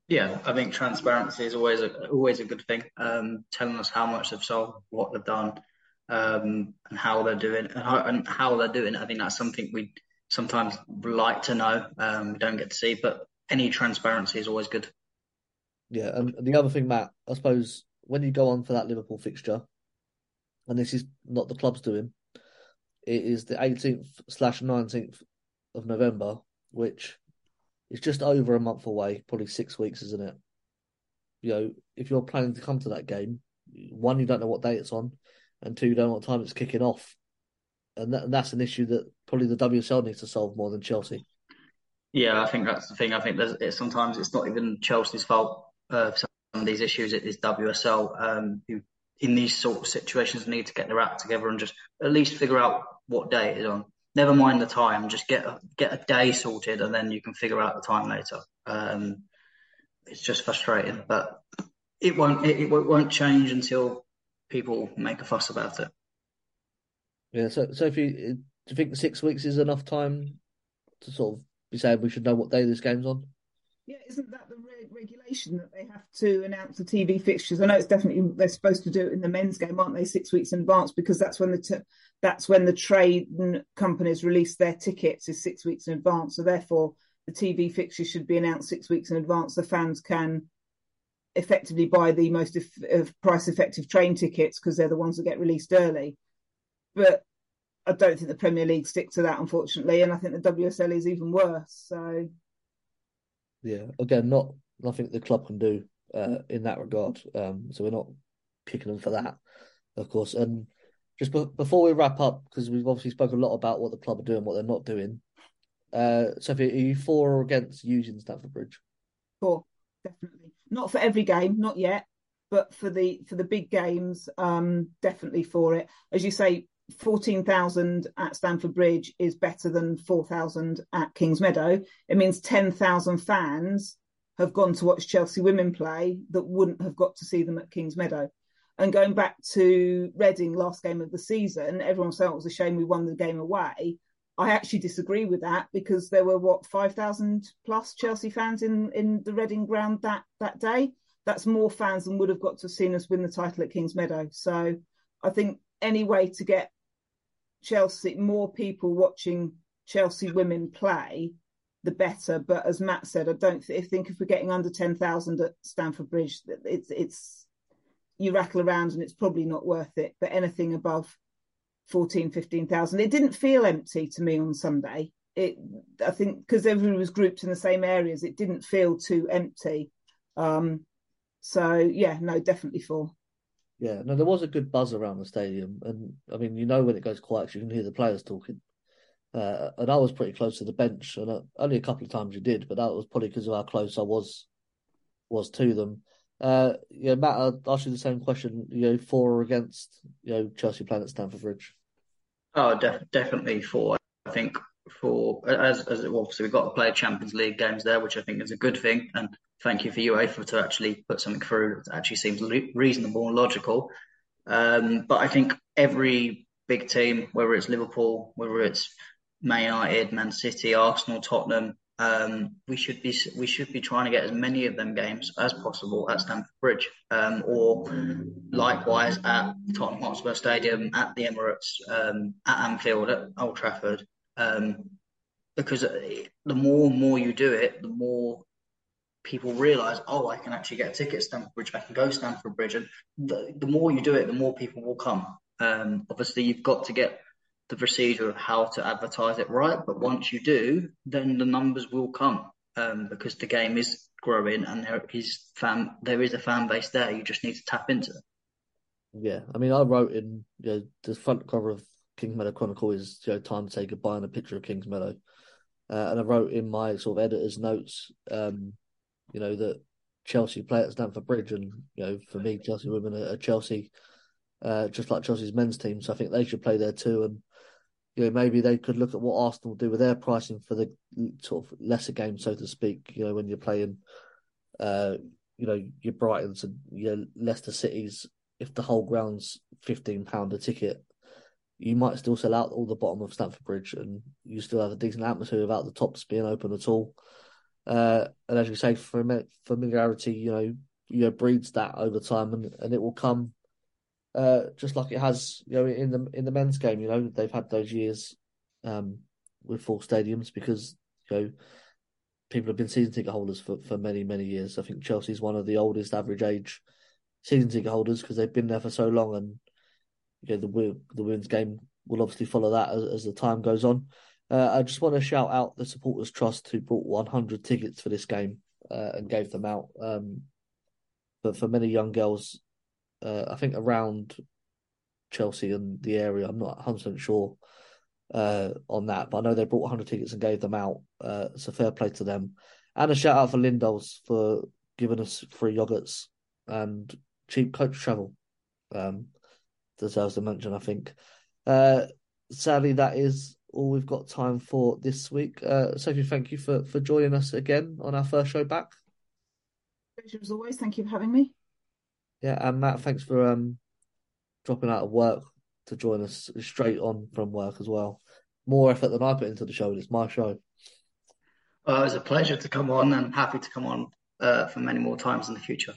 Yeah, I think transparency is always a always a good thing. Um, telling us how much they've sold, what they've done, um, and how they're doing, and how, and how, they're doing. I think that's something we sometimes like to know. Um, we don't get to see, but any transparency is always good. Yeah, and the other thing, Matt, I suppose when you go on for that Liverpool fixture, and this is not the club's doing. It is the 18th slash 19th of November, which is just over a month away, probably six weeks, isn't it? You know, if you're planning to come to that game, one, you don't know what day it's on, and two, you don't know what time it's kicking off. And, that, and that's an issue that probably the WSL needs to solve more than Chelsea. Yeah, I think that's the thing. I think it, sometimes it's not even Chelsea's fault uh, for some of these issues. It is WSL um, who in these sort of situations need to get their act together and just at least figure out what day it is on. Never mind the time, just get a, get a day sorted, and then you can figure out the time later. Um, it's just frustrating, but it won't it, it won't change until people make a fuss about it. Yeah. So, so if you do you think six weeks is enough time to sort of be saying we should know what day this game's on? Yeah, isn't that the re- regulation that they have to announce the TV fixtures? I know it's definitely they're supposed to do it in the men's game, aren't they? Six weeks in advance because that's when the t- that's when the trade companies release their tickets is six weeks in advance. So therefore, the TV fixtures should be announced six weeks in advance. The fans can effectively buy the most price effective train tickets because they're the ones that get released early. But I don't think the Premier League stick to that, unfortunately, and I think the WSL is even worse. So, yeah, again, not nothing the club can do uh, in that regard. Um, so we're not kicking them for that, of course. And just be- before we wrap up, because we've obviously spoken a lot about what the club are doing, what they're not doing. Uh, Sophie, are you for or against using Stamford Bridge? For definitely not for every game, not yet, but for the for the big games, um, definitely for it. As you say, fourteen thousand at Stamford Bridge is better than four thousand at Kings Meadow. It means ten thousand fans have gone to watch Chelsea women play that wouldn't have got to see them at Kings Meadow. And going back to Reading last game of the season, everyone said it was a shame we won the game away. I actually disagree with that because there were what five thousand plus Chelsea fans in in the Reading ground that that day. That's more fans than would have got to have seen us win the title at Kings Meadow. So I think any way to get Chelsea more people watching Chelsea women play, the better. But as Matt said, I don't th- think if we're getting under ten thousand at Stamford Bridge, it's it's you rattle around and it's probably not worth it. But anything above 14, 15,000. It didn't feel empty to me on Sunday. It, I think, because everyone was grouped in the same areas, it didn't feel too empty. Um, so yeah, no, definitely for. Yeah, no, there was a good buzz around the stadium, and I mean, you know, when it goes quiet, you can hear the players talking. Uh, and I was pretty close to the bench, and uh, only a couple of times you did, but that was probably because of how close I was was to them. Uh, yeah, Matt, I'll ask you the same question. You know, for or against, you know, Chelsea playing at Stamford Bridge? Oh, def- definitely for. I think for as as obviously we've got to play Champions League games there, which I think is a good thing. And thank you for UEFA to actually put something through that actually seems reasonable and logical. Um, but I think every big team, whether it's Liverpool, whether it's Man United, Man City, Arsenal, Tottenham, um, we should be we should be trying to get as many of them games as possible at Stamford Bridge, um, or likewise at Tottenham Hotspur Stadium, at the Emirates, um, at Anfield, at Old Trafford, um, because the more and more you do it, the more people realise, oh, I can actually get a ticket at Stamford Bridge, I can go Stamford Bridge, and the, the more you do it, the more people will come. Um, obviously, you've got to get the procedure of how to advertise it right. But once you do, then the numbers will come um, because the game is growing and there is fan there is a fan base there. You just need to tap into it. Yeah, I mean, I wrote in you know, the front cover of Kings Meadow Chronicle is you know time to say goodbye and a picture of Kings Meadow, uh, and I wrote in my sort of editor's notes, um, you know that Chelsea play at Stamford Bridge, and you know for me, Chelsea women are, Chelsea, uh, just like Chelsea's men's team. So I think they should play there too, and you know, maybe they could look at what Arsenal do with their pricing for the sort of lesser game, so to speak. You know, when you're playing, uh, you know, your Brightons and your Leicester Cities, if the whole ground's fifteen pound a ticket, you might still sell out all the bottom of Stamford Bridge, and you still have a decent atmosphere without the tops being open at all. Uh, and as you say, familiarity, you know, you know, breeds that over time, and, and it will come uh, just like it has, you know, in the in the men's game. You know, they've had those years um, with full stadiums because you know people have been season ticket holders for, for many many years. I think Chelsea's one of the oldest average age season ticket holders because they've been there for so long, and you know the the women's game will obviously follow that as, as the time goes on. Uh, I just want to shout out the supporters trust who bought 100 tickets for this game uh, and gave them out. Um, but for many young girls, uh, I think around Chelsea and the area. I'm not 100% sure uh, on that, but I know they bought 100 tickets and gave them out. Uh, so fair play to them. And a shout out for Lindols for giving us free yogurts and cheap coach travel. Um, deserves a mention, I think. Uh, sadly, that is all we've got time for this week. Uh, Sophie, thank you for, for joining us again on our first show back. Pleasure as always. Thank you for having me. Yeah, and Matt, thanks for um dropping out of work to join us straight on from work as well. More effort than I put into the show. It's my show. Well, it was a pleasure to come on and happy to come on uh, for many more times in the future.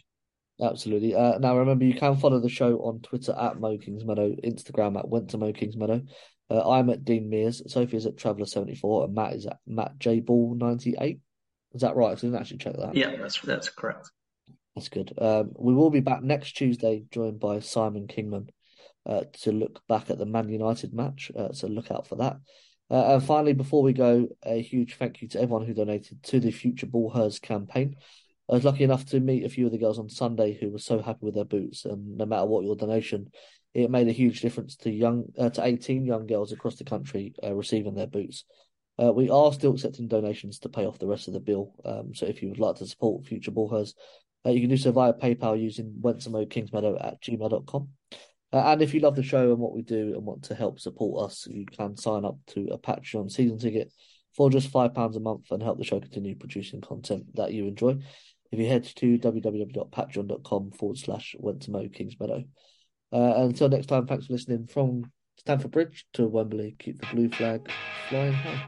Absolutely. Uh, now, remember, you can follow the show on Twitter at Mow Kings Meadow, Instagram at Went to Mow Kings Meadow. Uh, I'm at Dean Mears, Sophie is at Traveller74, and Matt is at Matt J Ball 98. Is that right? I didn't actually check that. Yeah, that's that's correct. That's good. Um, we will be back next Tuesday, joined by Simon Kingman, uh, to look back at the Man United match. Uh, so look out for that. Uh, and finally, before we go, a huge thank you to everyone who donated to the Future Ball Hers campaign. I was lucky enough to meet a few of the girls on Sunday who were so happy with their boots, and no matter what your donation, it made a huge difference to young uh, to 18 young girls across the country uh, receiving their boots. Uh, we are still accepting donations to pay off the rest of the bill. Um, so if you would like to support Future Ball Hers, uh, you can do so via PayPal using wentzamo at gmail.com. Uh, and if you love the show and what we do and want to help support us, you can sign up to a Patreon season ticket for just £5 a month and help the show continue producing content that you enjoy. If you head to www.patreon.com forward slash went to Mow Kingsmeadow. Uh, until next time, thanks for listening from Stamford Bridge to Wembley. Keep the blue flag flying high.